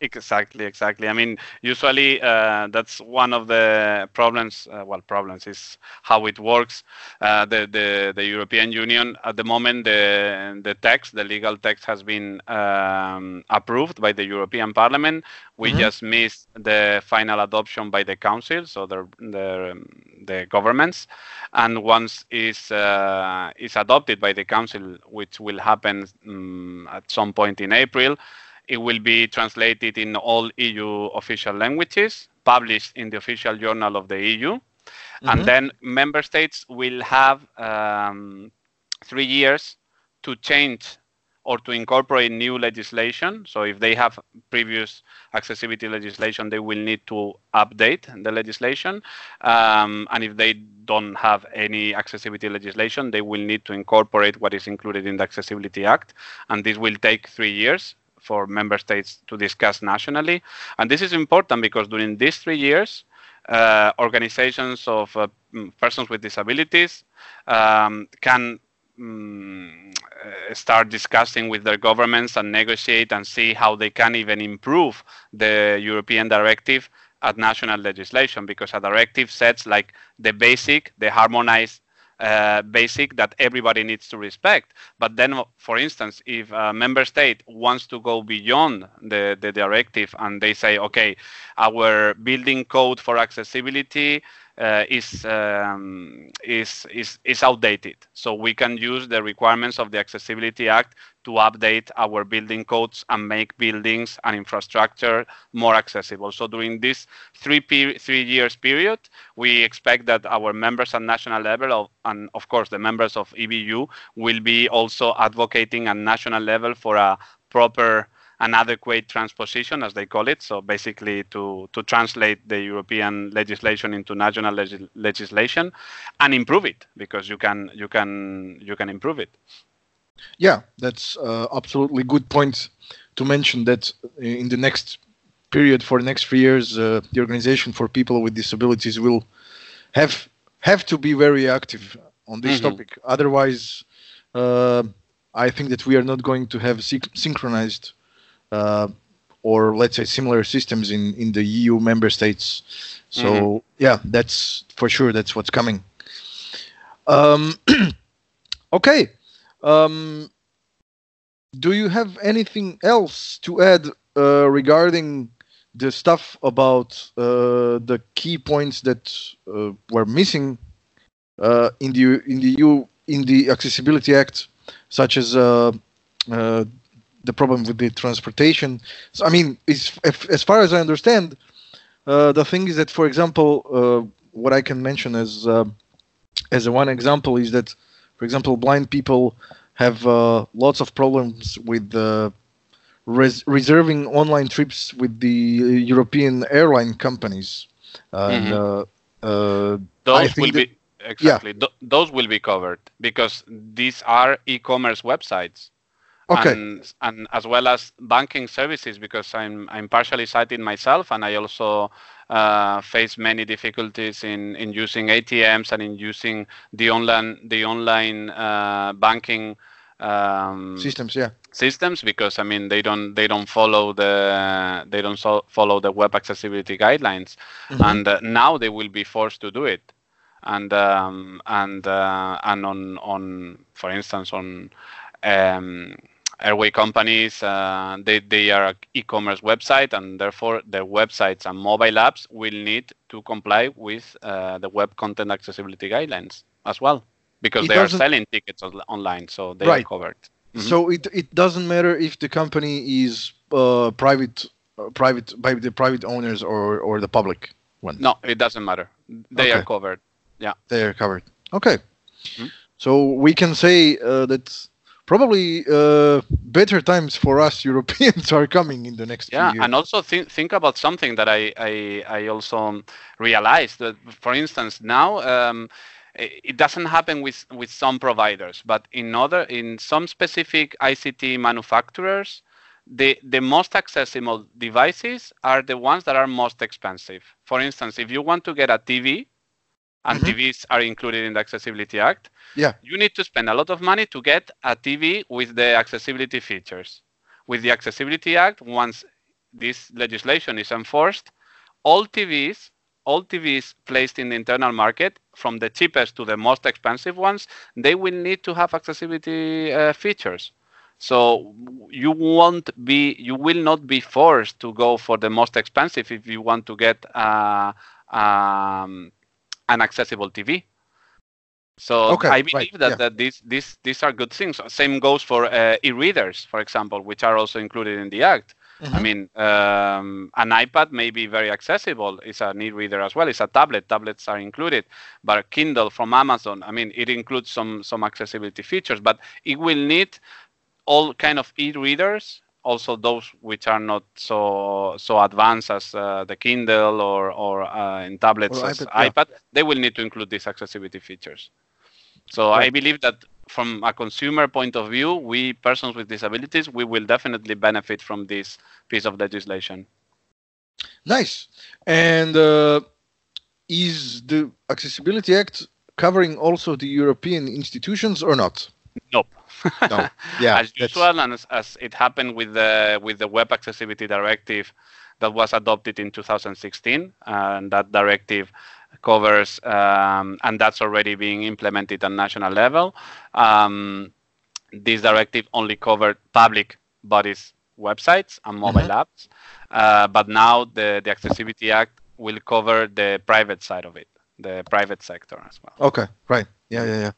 Exactly exactly. I mean usually uh, that's one of the problems uh, well problems is how it works. Uh, the, the the european union at the moment the the text the legal text has been um, approved by the european parliament. We Mhm. just missed the final adoption by the council so the the, um, the governments. And once is uh, is adopted by the council which will happen um, at some point in april it will be translated in all EU official languages, published in the official journal of the EU, Mhm. and then member states will have um, three years to change or to incorporate new legislation. So if they have previous accessibility legislation, they will need to update the legislation. Um, and if they don't have any accessibility legislation, they will need to incorporate what is included in the Accessibility Act. And this will take three years for member states to discuss nationally. And this is important because during these three years, uh, organizations of uh, mm, persons with disabilities um, can uh, start discussing with their governments and negotiate and see how they can even improve the European directive at national legislation because a directive sets like the basic, the harmonized uh, basic that everybody needs to respect. But then, for instance, if a member state wants to go beyond the, the directive and they say, okay, our building code for accessibility uh, is, um, is is is outdated. So we can use the requirements of the Accessibility Act to update our building codes and make buildings and infrastructure more accessible. So during this three three years period, we expect that our members at national level, of, and of course the members of EBU, will be also advocating at national level for a proper an adequate transposition, as they call it. So basically, to to translate the European legislation into national legis- legislation and improve it, because you can you can you can improve it. Yeah, that's uh, absolutely good point to mention that in the next period for the next three years, uh, the organization for people with disabilities will have have to be very active on this Mhm. topic. Otherwise, uh, I think that we are not going to have syn- synchronized or let's say similar systems in in the EU member states. So Mhm. yeah, that's for sure. That's what's coming. Um, okay. Um, do you have anything else to add uh, regarding the stuff about uh, the key points that uh, were missing uh, in the in the EU in the Accessibility Act, such as uh, uh, the problem with the transportation? So, I mean, if, as far as I understand, uh, the thing is that, for example, uh, what I can mention as uh, as one example is that, for example, blind people have uh, lots of problems with uh, res- reserving online trips with the European airline companies. And uh, uh, Those will be exactly th- those will be covered because these are e-commerce websites. Okay, and, and as well as banking services because I'm I'm partially sighted myself and I also uh, face many difficulties in, in using ATMs and in using the online the online uh, banking um, systems, yeah. systems because I mean they don't they don't follow the they don't so, follow the web accessibility guidelines Mhm. and uh, now they will be forced to do it and um, and uh, and on on for instance on um, airway companies uh, they they are an e-commerce website and therefore their websites and mobile apps will need to comply with uh, the web content accessibility guidelines as well because It they are selling tickets online so they Right. are covered Mhm. So it it doesn't matter if the company is uh, private, uh, private by the private owners or or the public one. No, it doesn't matter. They are covered. Yeah, they are covered. Okay, Mhm. so we can say uh, that probably uh, better times for us Europeans are coming in the next few Yeah, and also think think about something that I I, I also realized that, for instance, now um, it doesn't happen with with some providers, but in other in some specific ICT manufacturers, the the most accessible devices are the ones that are most expensive. For instance, if you want to get a TV, and Mhm. TVs are included in the Accessibility Act, Yeah. you need to spend a lot of money to get a TV with the accessibility features. With the Accessibility Act, once this legislation is enforced, all TVs, all TVs placed in the internal market, from the cheapest to the most expensive ones, they will need to have accessibility uh, features. So you won't be, you will not be forced to go for the most expensive if you want to get uh, um, an accessible TV. So Okay, I right, believe that, yeah. that these, these, these are good things. Same goes for uh, e-readers, for example, which are also included in the Act. I Mhm. mean, um, an iPad may be very accessible. It's an e-reader as well. It's a tablet. Tablets are included. But Kindle from Amazon, I mean, it includes some some accessibility features, but it will need all kind of e-readers, also those which are not so so advanced as uh, the Kindle or or uh, in tablets Or as iPad, yeah. iPad. They will need to include these accessibility features. So I believe that from a consumer point of view, we persons with disabilities, we will definitely benefit from this piece of legislation. Nice. And uh, is the Accessibility Act covering also the European institutions or not? Nope. No. Yeah. as that's- usual, and as, as it happened with the with the Web Accessibility Directive that was adopted in 2016, and that directive covers, um, and that's already being implemented at national level. Um, this directive only covered public bodies websites and mobile apps, uh, but now the, the Accessibility Act will cover the private side of it. the private sector as well. Okay, right. Yeah, yeah, yeah.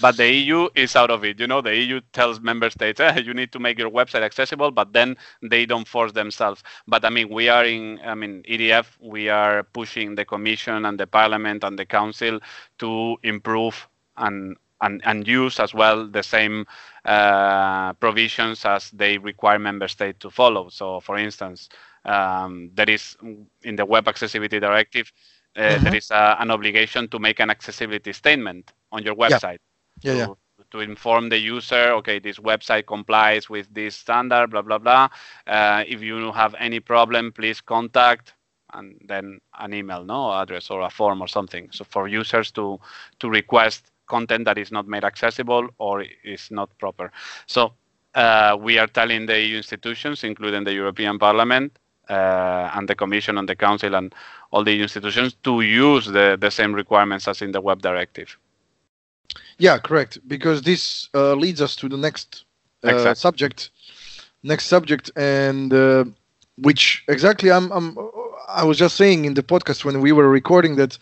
But the EU is out of it. You know, the EU tells member states, eh, you need to make your website accessible, but then they don't force themselves. But I mean, we are in, I mean, EDF, we are pushing the Commission and the Parliament and the Council to improve and and, and use as well the same uh, provisions as they require member states to follow. So, for instance, um, there is in the Web Accessibility Directive, uh, mm-hmm. there is a, an obligation to make an accessibility statement on your website. Yeah, yeah. To, yeah. to inform the user, okay, this website complies with this standard, blah blah blah. Uh, if you have any problem, please contact and then an email no address or a form or something so for users to to request content that is not made accessible or is not proper. So uh, we are telling the EU institutions, including the European Parliament uh, and the Commission and the Council and all the institutions, to use the, the same requirements as in the Web Directive. Yeah, correct. Because this uh, leads us to the next uh, exactly. subject. Next subject, and uh, which exactly I'm, I'm I was just saying in the podcast when we were recording that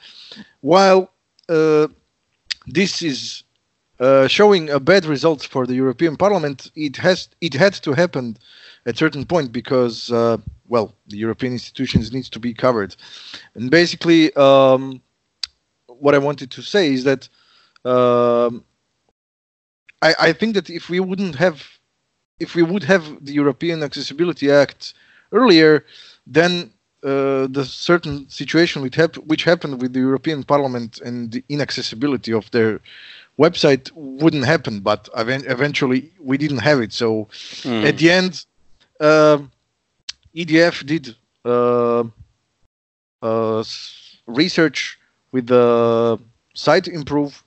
while uh, this is uh, showing a bad results for the European Parliament. It has it had to happen at certain point because uh, well the European institutions needs to be covered, and basically um, what I wanted to say is that um, I, I think that if we wouldn't have if we would have the European Accessibility Act earlier, then uh, the certain situation which, hap- which happened with the European Parliament and the inaccessibility of their website wouldn't happen. But eventually, we didn't have it. So mm. at the end, uh, um, EDF did uh, uh, research with the Siteimprove.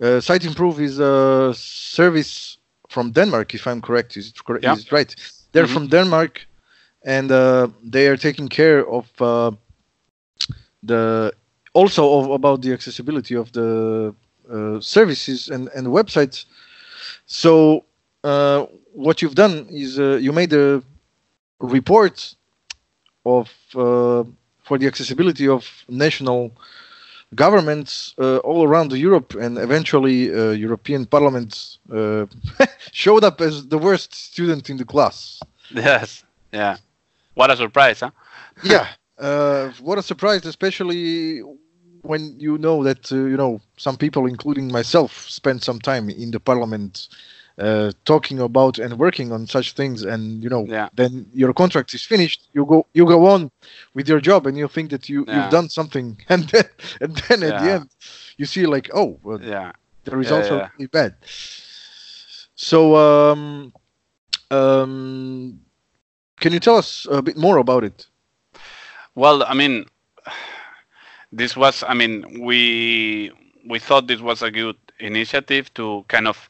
Uh, Siteimprove is a service from Denmark, if I'm correct. Is it correct? Yeah. Is it right? They're mm-hmm. from Denmark and uh, they are taking care of uh, the also of, about the accessibility of the uh, services and, and websites. So uh, what you've done is uh, you made a report of uh, for the accessibility of national governments all around Europe, and eventually European Parliament showed up as the worst student in the class. Yes. Yeah. What a surprise, huh? yeah, uh, what a surprise, especially when you know that uh, you know some people, including myself, spent some time in the parliament uh, talking about and working on such things, and you know, yeah. then your contract is finished. You go, you go on with your job, and you think that you yeah. you've done something, and then and then at the end, you see like, oh, well, yeah, the results are really bad. So um, um, can you tell us a bit more about it? Well, I mean, this was, I mean, we we thought this was a good initiative to kind of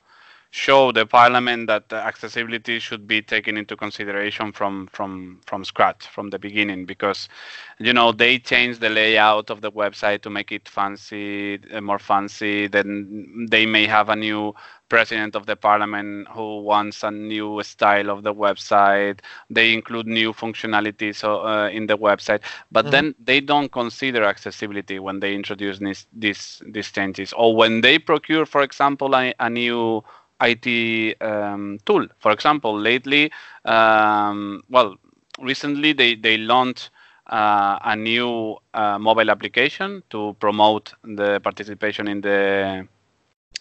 show the parliament that accessibility should be taken into consideration from from from scratch from the beginning because you know they changed the layout of the website to make it fancy uh, more fancy then they may have a new president of the parliament who wants a new style of the website. They include new functionalities uh, in the website. But mm-hmm. then they don't consider accessibility when they introduce these these these changes. Or when they procure for example a, a new IT um, tool. For example, lately, um, well, recently they, they launched uh, a new uh, mobile application to promote the participation in the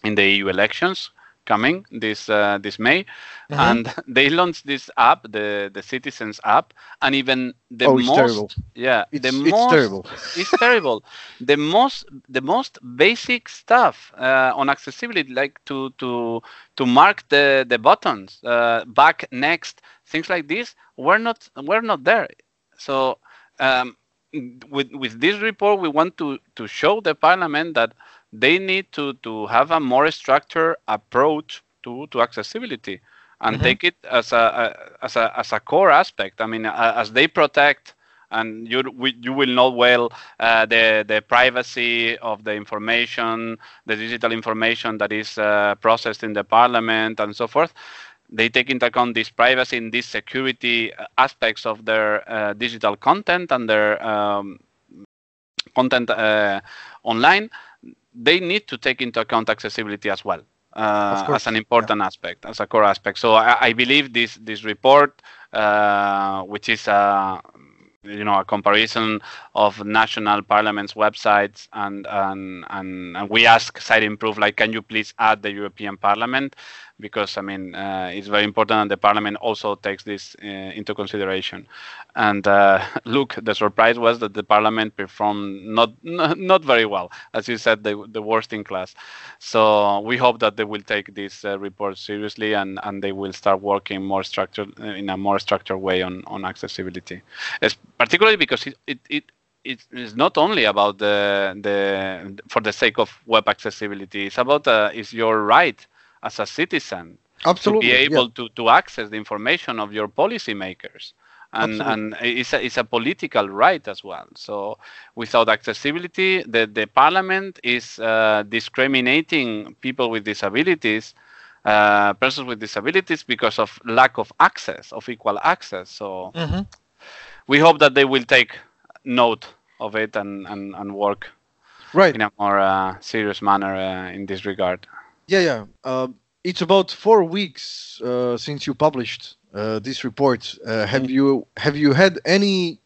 in the EU elections coming this uh, this May, mm-hmm. and they launched this app, the the Citizens app, and even the oh, most terrible. yeah, it's, the it's most terrible. it's terrible. The most the most basic stuff uh, on accessibility, like to to to mark the the buttons, uh, back, next, things like this, were not were not there. So. Um, with with this report, we want to to show the parliament that they need to, to have a more structured approach to, to accessibility and mm-hmm. take it as a, as a as a core aspect. I mean, as they protect and you you will know well uh, the the privacy of the information, the digital information that is uh, processed in the parliament and so forth. They take into account this privacy and these security aspects of their uh, digital content and their um, content uh, online, they need to take into account accessibility as well. Uh, as an important yeah. aspect, as a core aspect. So I, I believe this this report, uh, which is a you know a comparison of national parliaments websites and and and, and we ask Siteimprove like can you please add the european parliament because I mean uh, it's very important, and the Parliament also takes this uh, into consideration. And uh, look, the surprise was that the Parliament performed not not very well, as you said, the the worst in class. So we hope that they will take this uh, report seriously and and they will start working more structured in a more structured way on on accessibility, it's particularly because it it, it it is not only about the the for the sake of web accessibility. It's about uh, is your right as a citizen Absolutely, to be able yeah. to, to access the information of your policymakers. And, and it's, a, it's a political right as well. So without accessibility, the, the parliament is uh, discriminating people with disabilities, uh, persons with disabilities, because of lack of access, of equal access. So mm-hmm. we hope that they will take note of it and, and, and work right. in a more uh, serious manner uh, in this regard. Yeah, yeah. Uh, it's about four weeks uh, since you published uh, this report. Uh, have mm. you have you had any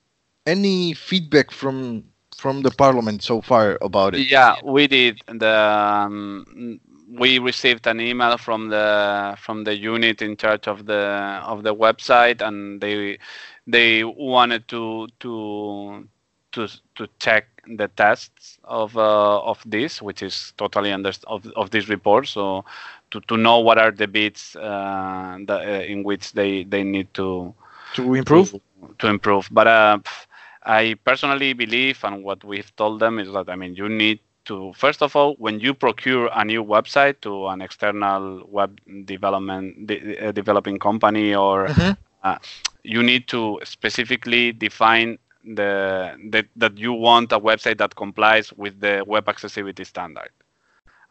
any feedback from from the parliament so far about it? Yeah, we did. The um, we received an email from the from the unit in charge of the of the website, and they they wanted to to to to check the tests of uh, of this, which is totally under of, of this report. So to, to know what are the bits uh, the, uh, in which they, they need to to improve to, to improve. But uh, I personally believe, and what we've told them is that I mean you need to first of all when you procure a new website to an external web development de- uh, developing company or mm-hmm. uh, you need to specifically define the that, that you want a website that complies with the web accessibility standard.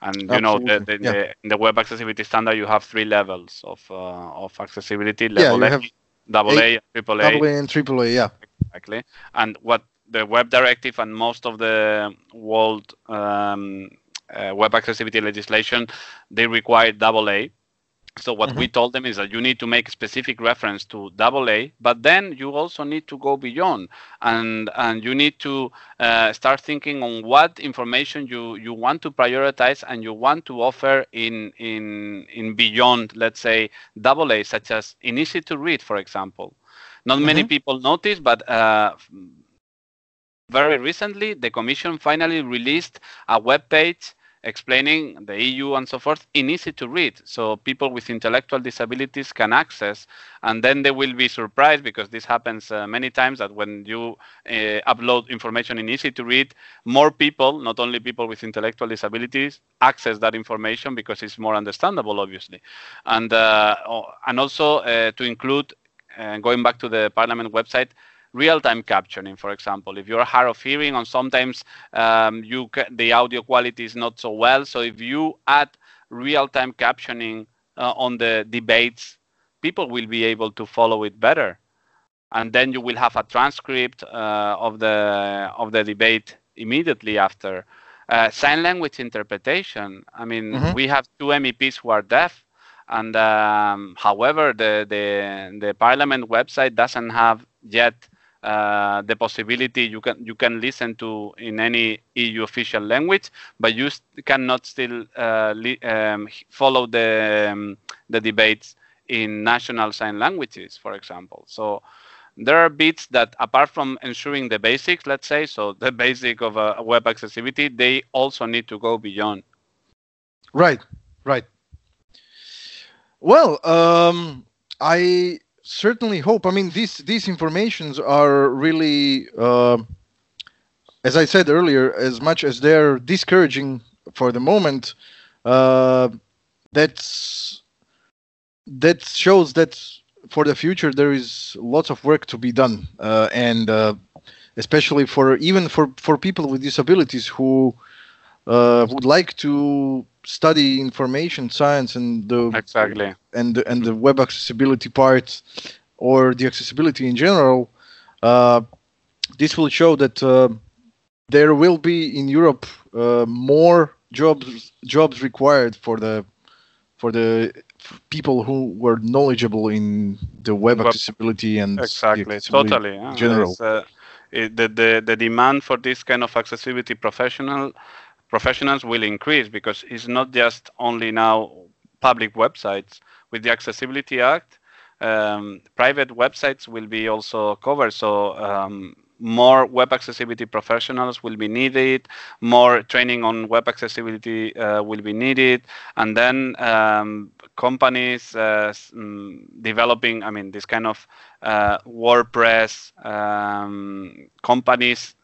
And you know the, the, yeah. the, the web accessibility standard you have three levels of uh, of accessibility level yeah, A, double A, triple A, double A and triple A yeah. Exactly. And what the web directive and most of the world um, uh, web accessibility legislation they require double A so what mm-hmm. we told them is that you need to make specific reference to AA, but then you also need to go beyond, and and you need to uh, start thinking on what information you you want to prioritize and you want to offer in in in beyond, let's say AA, such as in easy to read, for example. Not mm-hmm. many people notice, but uh, very recently the Commission finally released a web page explaining the EU and so forth in easy to read. So people with intellectual disabilities can access, and then they will be surprised because this happens uh, many times that when you uh, upload information in easy to read, more people, not only people with intellectual disabilities, access that information because it's more understandable, obviously. And, uh, and also uh, to include, uh, going back to the Parliament website, real-time captioning, for example. If you're hard of hearing, and sometimes um, you the audio quality is not so well. So if you add real-time captioning uh, on the debates, people will be able to follow it better, and then you will have a transcript uh, of the of the debate immediately after. Uh, sign language interpretation. I mean, mm-hmm. we have two MEPs who are deaf, and um, however, the, the the Parliament website doesn't have yet uh, the possibility you can you can listen to in any EU official language, but you st- cannot still uh, um, follow the um, the debates in national sign languages, for example. So there are bits that, apart from ensuring the basics, let's say, so the basic of uh, web accessibility, they also need to go beyond. Right, right. Well, um, I certainly hope. I mean, these these informations are really, uh, as I said earlier, as much as they're discouraging for the moment, uh, that's that shows that for the future there is lots of work to be done, uh, and uh, especially for even for for people with disabilities who uh, would like to study information science and the exactly. and and the web accessibility part or the accessibility in general, uh, this will show that uh, there will be in Europe uh, more jobs jobs required for the for the people who were knowledgeable in the web, web accessibility and exactly. totally in general. Uh, it, the, the the demand for this kind of accessibility professional professionals will increase because it's not just only now public websites. With the accessibility act um, private websites will be also covered. So um, more web accessibility professionals will be needed, more training on web accessibility uh, will be needed, and then um, companies uh, mm, developing, I mean, this kind of uh, WordPress um, companies.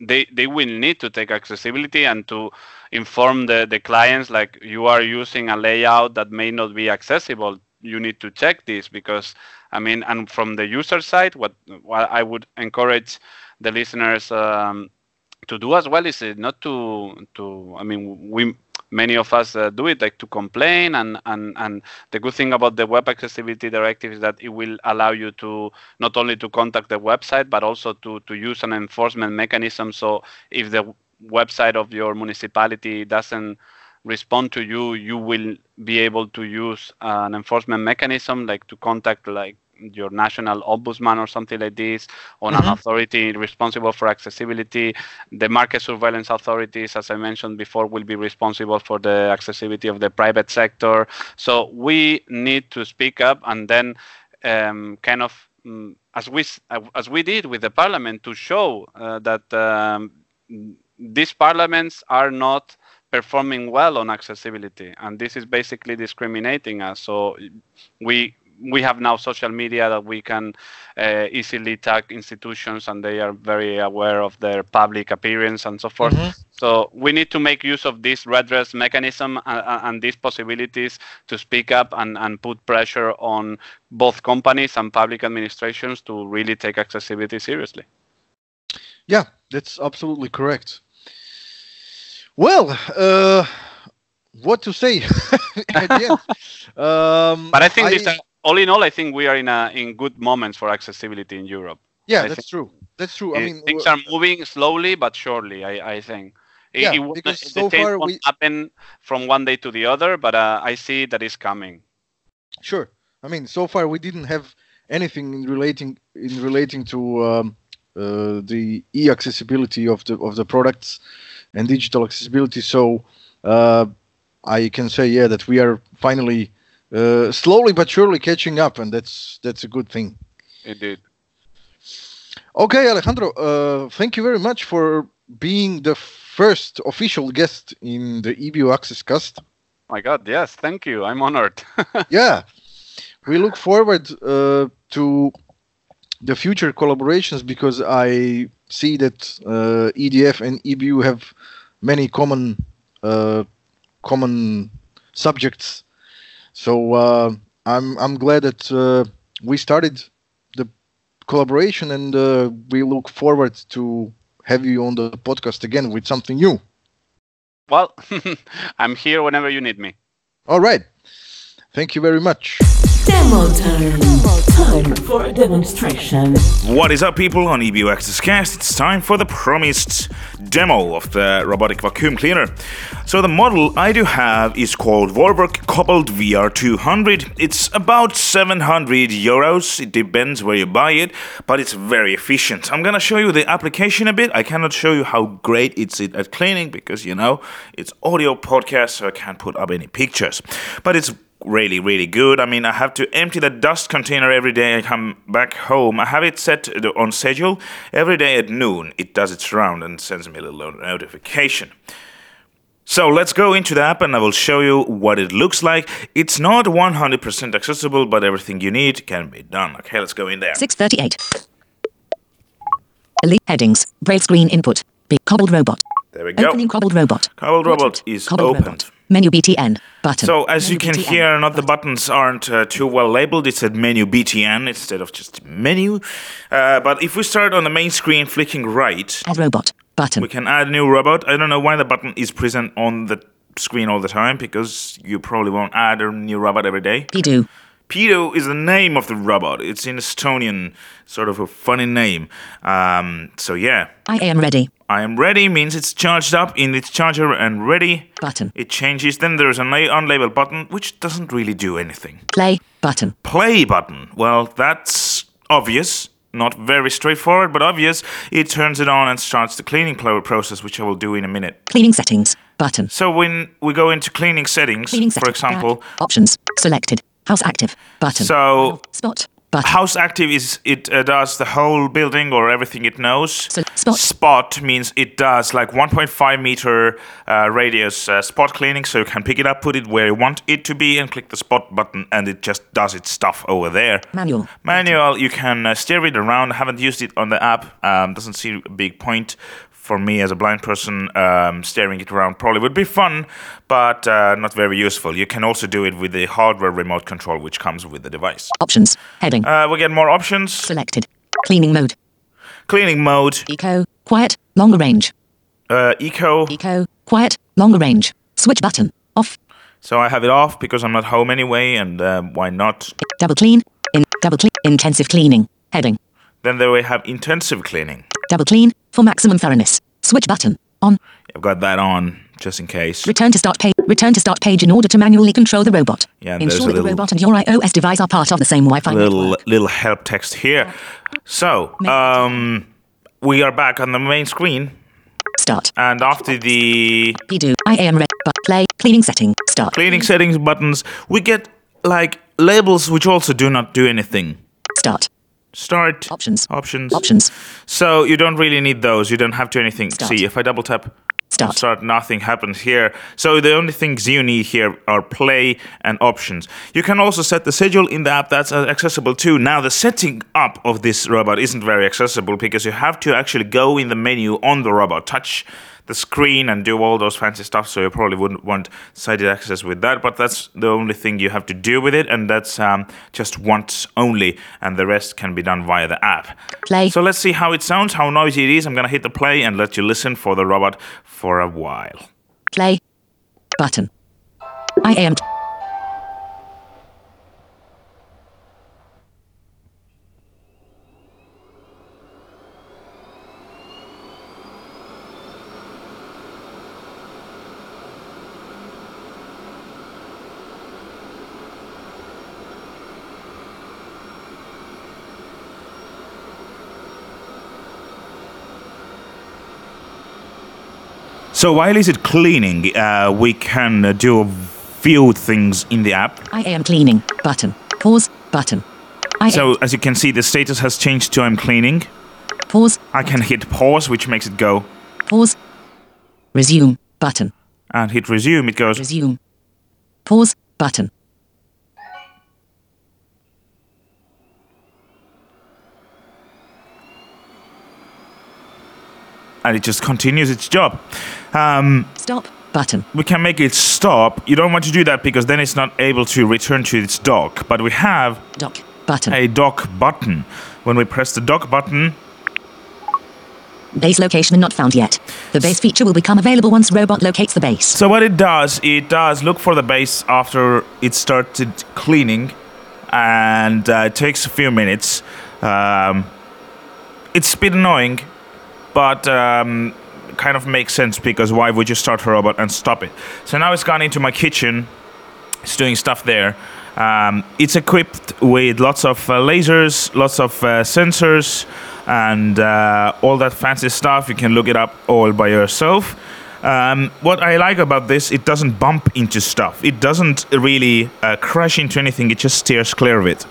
They, they will need to take accessibility and to inform the, the clients like you are using a layout that may not be accessible. You need to check this because I mean, and from the user side, what, what I would encourage the listeners um, to do as well is uh, not to to I mean we many of us uh, do it like to complain and, and and the good thing about the web accessibility directive is that it will allow you to not only to contact the website but also to to use an enforcement mechanism. So if the website of your municipality doesn't respond to you, you will be able to use an enforcement mechanism like to contact like your national ombudsman or something like this on mm-hmm. an authority responsible for accessibility. The market surveillance authorities as i mentioned before will be responsible for the accessibility of the private sector. So we need to speak up and then um, kind of um, as we as we did with the parliament to show uh, that um, these parliaments are not performing well on accessibility. And this is basically discriminating us. So we we have now social media that we can uh, easily tag institutions and they are very aware of their public appearance and so forth mm-hmm. so we need to make use of this redress mechanism and, and these possibilities to speak up and, and put pressure on both companies and public administrations to really take accessibility seriously yeah that's absolutely correct well, uh, what to say? um, but I think I, this, uh, all in all, I think we are in a in good moments for accessibility in Europe. Yeah, I that's true. That's true. I mean, things are moving slowly but surely. I, I think. Yeah, it, because it, so far won't we happen from one day to the other, but uh, I see that is coming. Sure. I mean, so far we didn't have anything in relating in relating to um, uh, the e-accessibility of the of the products and digital accessibility. So uh, I can say, yeah, that we are finally uh, slowly but surely catching up, and that's that's a good thing. Indeed. Okay, Alejandro, uh, thank you very much for being the first official guest in the EBU Access Cast. My God, yes, thank you. I'm honored. yeah, we look forward uh, to the future collaborations because I see that uh, EDF and EBU have many common uh, common subjects. So uh, I'm I'm glad that uh, we started the collaboration, and uh, we look forward to have you on the podcast again with something new. Well, I'm here whenever you need me. All right. Thank you very much. Demo time. Time for a demonstration. What is up, people? On EBU Access Cast, it's time for the promised demo of the robotic vacuum cleaner. So the model I do have is called Vorwerk Kobold VR200. It's about 700 euros. It depends where you buy it, but it's very efficient. I'm gonna show you the application a bit. I cannot show you how great it's at cleaning because you know it's audio podcast, so I can't put up any pictures. But it's really really good. I mean i have to empty the dust container every day i come back home. I have it set uh, on schedule. Every day at noon it does its round and sends me a little notification. So let's go into the app and i will show you what it looks like. It's not 100% accessible but everything you need can be done. Okay let's go in there. 638 elite headings. Braille screen input. Big Kobold robot. There we go. Opening Kobold robot. Kobold robot is Kobold opened. robot. Menu BTN button. So as menu you can BTN, hear, not button. the buttons aren't uh, too well labeled. It said menu BTN instead of just menu. Uh, but if we start on the main screen, flicking right, add robot button. We can add a new robot. I don't know why the button is present on the screen all the time because you probably won't add a new robot every day. Pidu. Pidu is the name of the robot. It's in Estonian, sort of a funny name. Um, so yeah. I am ready. I am ready means it's charged up in its charger and ready. Button. It changes. Then there's an unlabeled button, which doesn't really do anything. Play button. Play button. Well, that's obvious. Not very straightforward, but obvious. It turns it on and starts the cleaning process, which I will do in a minute. Cleaning settings button. So when we go into cleaning settings, Cleaning for settings. example, Options selected. House active button. so Spot button. House active is it uh, does the whole building or everything it knows. So, spot. Spot means it does like 1.5 meter uh, radius uh, spot cleaning, so you can pick it up, put it where you want it to be, and click the spot button, and it just does its stuff over there. Manual. Manual, you can uh, steer it around. I haven't used it on the app. Um, doesn't see a big point for me as a blind person. Um, steering it around probably would be fun, but uh, not very useful. You can also do it with the hardware remote control, which comes with the device. Options heading Uh, we get more options. selected. Cleaning mode. Cleaning mode, Eco quiet longer range. uh, eco. Eco quiet longer range. Switch button off. So I have it off because I'm not home anyway, and uh, why not? Double clean. In double clean. Intensive cleaning. Heading. Then there we have intensive cleaning. Double clean for maximum thoroughness. Switch button on. I've got that on just in case. Return to start page. Return to start page in order to manually control the robot. Yeah, and Ensure that the robot and your iOS device are part of the same Wi-Fi little network. little help text here. So um, we are back on the main screen, Start. and after the. I am red. But play. Cleaning setting. Start. cleaning settings buttons, we get like labels which also do not do anything. Start. Start Options. options Options. So you don't really need those. You don't have to anything. Start. See if I double tap. Start. Start, nothing happens here. So the only things you need here are play and options. You can also set the schedule in the app that's accessible too. Now the setting up of this robot isn't very accessible because you have to actually go in the menu on the robot, touch the screen and do all those fancy stuff. So you probably wouldn't want sighted access with that, but that's the only thing you have to do with it, and that's um, just once only, and the rest can be done via the app. Play. So let's see how it sounds, how noisy it is. I'm gonna hit the play and let you listen for the robot for a while. Play. Button. I am. So while is it cleaning, uh, we can uh, do a few things in the app. I am cleaning. Button. Pause. Button. I So as you can see, the status has changed to I'm cleaning. Pause. I can hit pause, which makes it go, Pause. Resume. Button. and hit resume. It goes. Resume. Pause. Button. And it just continues its job. Um, Stop. Button. we can make it stop. You don't want to do that because then it's not able to return to its dock. But we have Dock. Button. a dock button. When we press the dock button, Base location not found yet. The base feature will become available once robot locates the base. so what it does, it does look for the base after it started cleaning, and uh, it takes a few minutes. Um, it's a bit annoying, but um, kind of makes sense because why would you start a robot and stop it? So now it's gone into my kitchen. It's doing stuff there. Um, it's equipped with lots of uh, lasers, lots of uh, sensors, and uh, all that fancy stuff. You can look it up all by yourself. Um, what I like about this, it doesn't bump into stuff. It doesn't really uh, crash into anything. It just steers clear of it.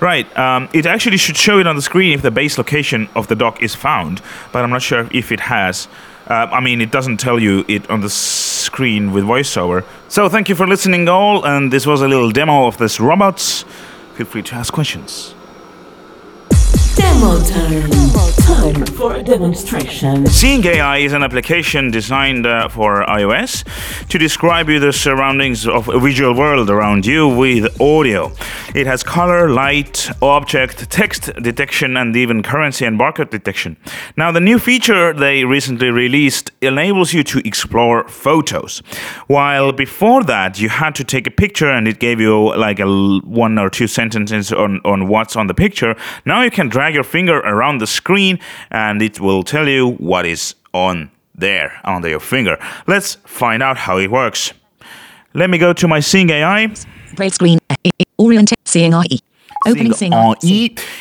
Right. Um, it actually should show it on the screen if the base location of the dock is found, but I'm not sure if it has. Uh, I mean, it doesn't tell you it on the screen with voiceover. So thank you for listening, all, and this was a little demo of this robots. Feel free to ask questions. Demo time. Time for a demonstration. Seeing AI is an application designed uh, for iOS to describe you the surroundings of a visual world around you with audio. It has color, light, object, text detection, and even currency and barcode detection. Now, the new feature they recently released enables you to explore photos. While before that, you had to take a picture and it gave you like a one or two sentences on, on what's on the picture. Now you can drag your finger around the screen and it will tell you what is on there under your finger. Let's find out how it works. Let me go to my Seeing AI. Braille screen. Oriented. Seeing AI. Opening Seeing AI.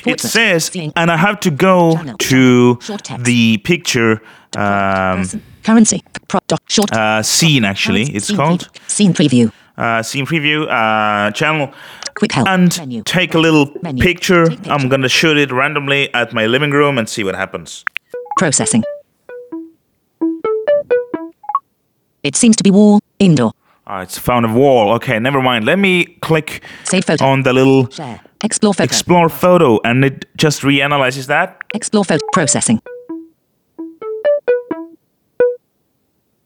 It says, and I have to go to the picture um, Currency. Short. uh, scene, actually, it's called. Scene preview. Uh, scene preview uh, channel. Quick help. And Menu. take a little Menu. picture. Picture. I'm gonna shoot it randomly at my living room and see what happens. Processing. It seems to be wall. Indoor. Ah, it's found a wall. Okay, never mind. Let me click Save photo. on the little Share. Explore photo. explore photo, and it just reanalyzes that. Explore photo. Processing.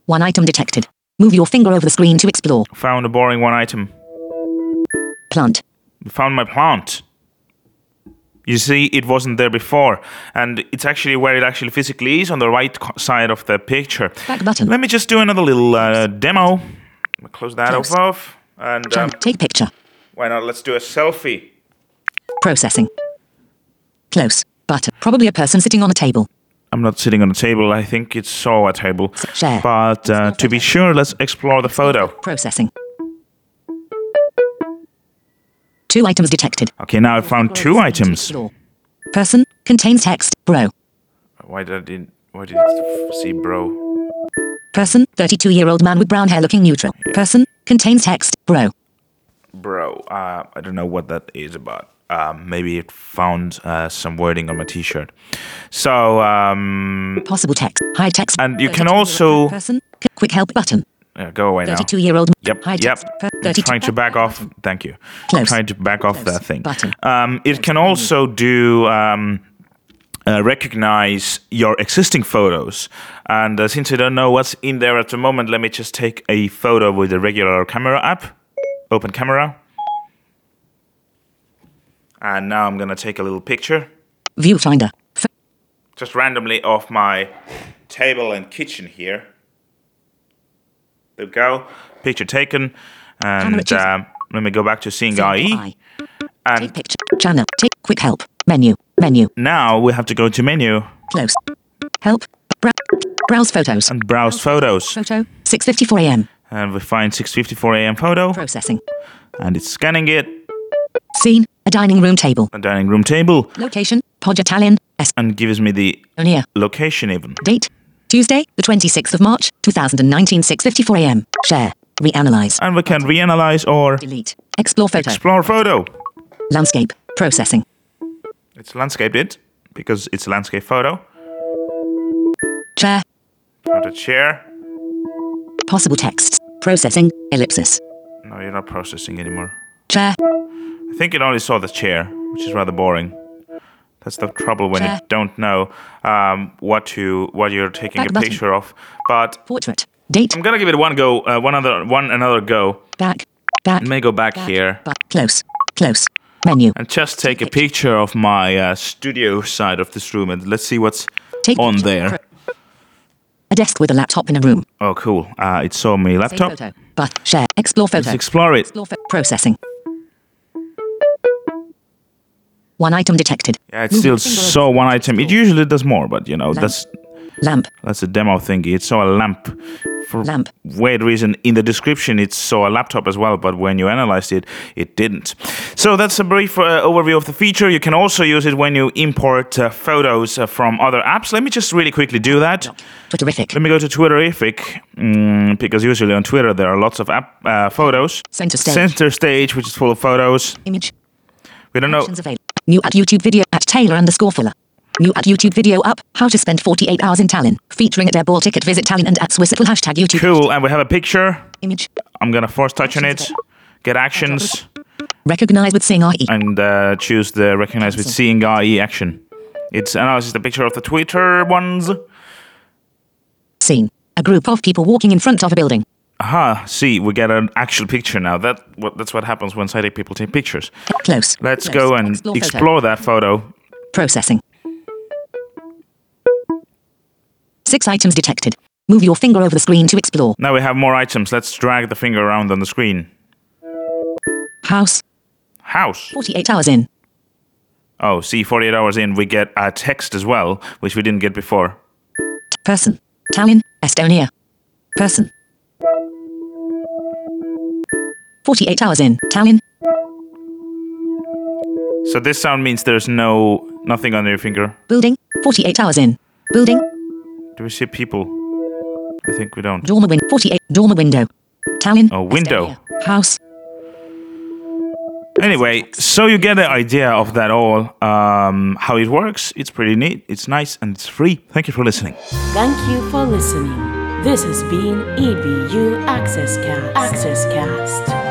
One item detected. Move your finger over the screen to explore. Found a boring one item. Plant. Found my plant. You see, it wasn't there before, and it's actually where it actually physically is on the right side of the picture. Back button. Let me just do another little uh, demo. Close that Close. off, and um. Take picture. why not? Let's do a selfie. Processing. Close. Button. Probably a person sitting on a table. I'm not sitting on a table. I think it's so a table. Share. But uh, to be sure, let's explore the photo. Processing. Two items detected. Okay, now I found two items. Person contains text. Bro. Why did I did why did it see bro? Person 32 year old man with brown hair looking neutral. Person contains text. Bro. Bro, uh, I don't know what that is about. Um, maybe it found uh, some wording on my T-shirt. So um, Possible text. High text. And you can 32 year old also- Person. Quick help button. Yeah, go away now. 32 year old. Yep, High yep. I'm trying to back off. Thank you. Close. trying to back off Close. that thing. Button. Um, it can also do um, uh, recognize your existing photos. And uh, since I don't know what's in there at the moment, let me just take a photo with the regular camera app. Open camera. And now I'm gonna take a little picture, Viewfinder. Just randomly off my table and kitchen here. There we go. Picture taken. And um, let me go back to seeing AI. eye. Take And picture. Channel. Take quick help. Menu. Menu. now we have to go to menu Close. Help. Browse photos. and browse photos. Photo. 6:54 a.m. And we find 6:54 a.m. photo, Processing. and it's scanning it. Scene. A dining room table. A dining room table, Location. Põhja Tallinn. and gives me the Estonia. location even. Date. Tuesday, the 26th of March, 2019, 6:54 a.m. Share. Reanalyze. And we can reanalyze or Delete. Explore photo. explore photo. Landscape. Processing. It's landscaped it because it's a landscape photo. Chair. Found a chair. Possible texts. Processing. Ellipsis. No, you're not processing anymore. Chair. I think it only saw the chair, which is rather boring. That's the trouble when you don't know um, what to what you're taking Back a button. picture of. But Portrait. Date. I'm gonna give it one go, uh, one other, one another go. Back. Back. Me go back back, here Back. Close. Close. Menu. and just take a picture of my uh, studio side of this room, and let's see what's Take on there. A desk with a laptop in a room. Oh, cool. Uh, it saw me laptop. But share. Explore photo. Let's explore it. Explore processing. One item detected. Yeah, it's still your finger over saw the one item. It usually does more, but you know Lamp. that's Lamp. that's a demo thingy. It saw a lamp. For Lamp. weird reason, in the description it saw a laptop as well, but when you analyzed it, it didn't. So that's a brief uh, overview of the feature. You can also use it when you import uh, photos uh, from other apps. Let me just really quickly do that. Twitterrific. Let me go to Twitterrific mm, because usually on Twitter there are lots of app uh, photos. Center stage. Center stage, which is full of photos. Image. We don't know. Available. New at YouTube video at Taylor underscore Fuller. New at YouTube video up. How to spend 48 hours in Tallinn. Featuring at Air Baltic at Visit Tallinn and at Swissitful hashtag YouTube. Cool, and we have a picture. Image. I'm gonna force touch on it, get actions, Recognize with seeing AI. and uh, choose the recognize with seeing AI action. It's analyzes the picture of the Twitter ones. Scene. A group of people walking in front of a building. Aha, see, we get an actual picture now. That what, That's what happens when sighted people take pictures. Close. Let's Close. go and Explore explore that photo. Processing. Six items detected. Move your finger over the screen to explore. Now we have more items. Let's drag the finger around on the screen. House. House. 48 hours in. Oh, see, 48 hours in, we get a text as well, which we didn't get before. Person. Tallinn, Estonia. Person. 48 hours in. Tallinn. So this sound means there's no nothing on your finger. Building. 48 hours in. Building. Do we see people? I think we don't. Dormer win. 48. Dormer window. Tallinn. Oh, window. Estonia. House. Anyway, so you get the idea of that all, um, how it works. It's pretty neat, it's nice, and it's free. Thank you for listening. Thank you for listening. This has been EBU Access Cast. Access Cast.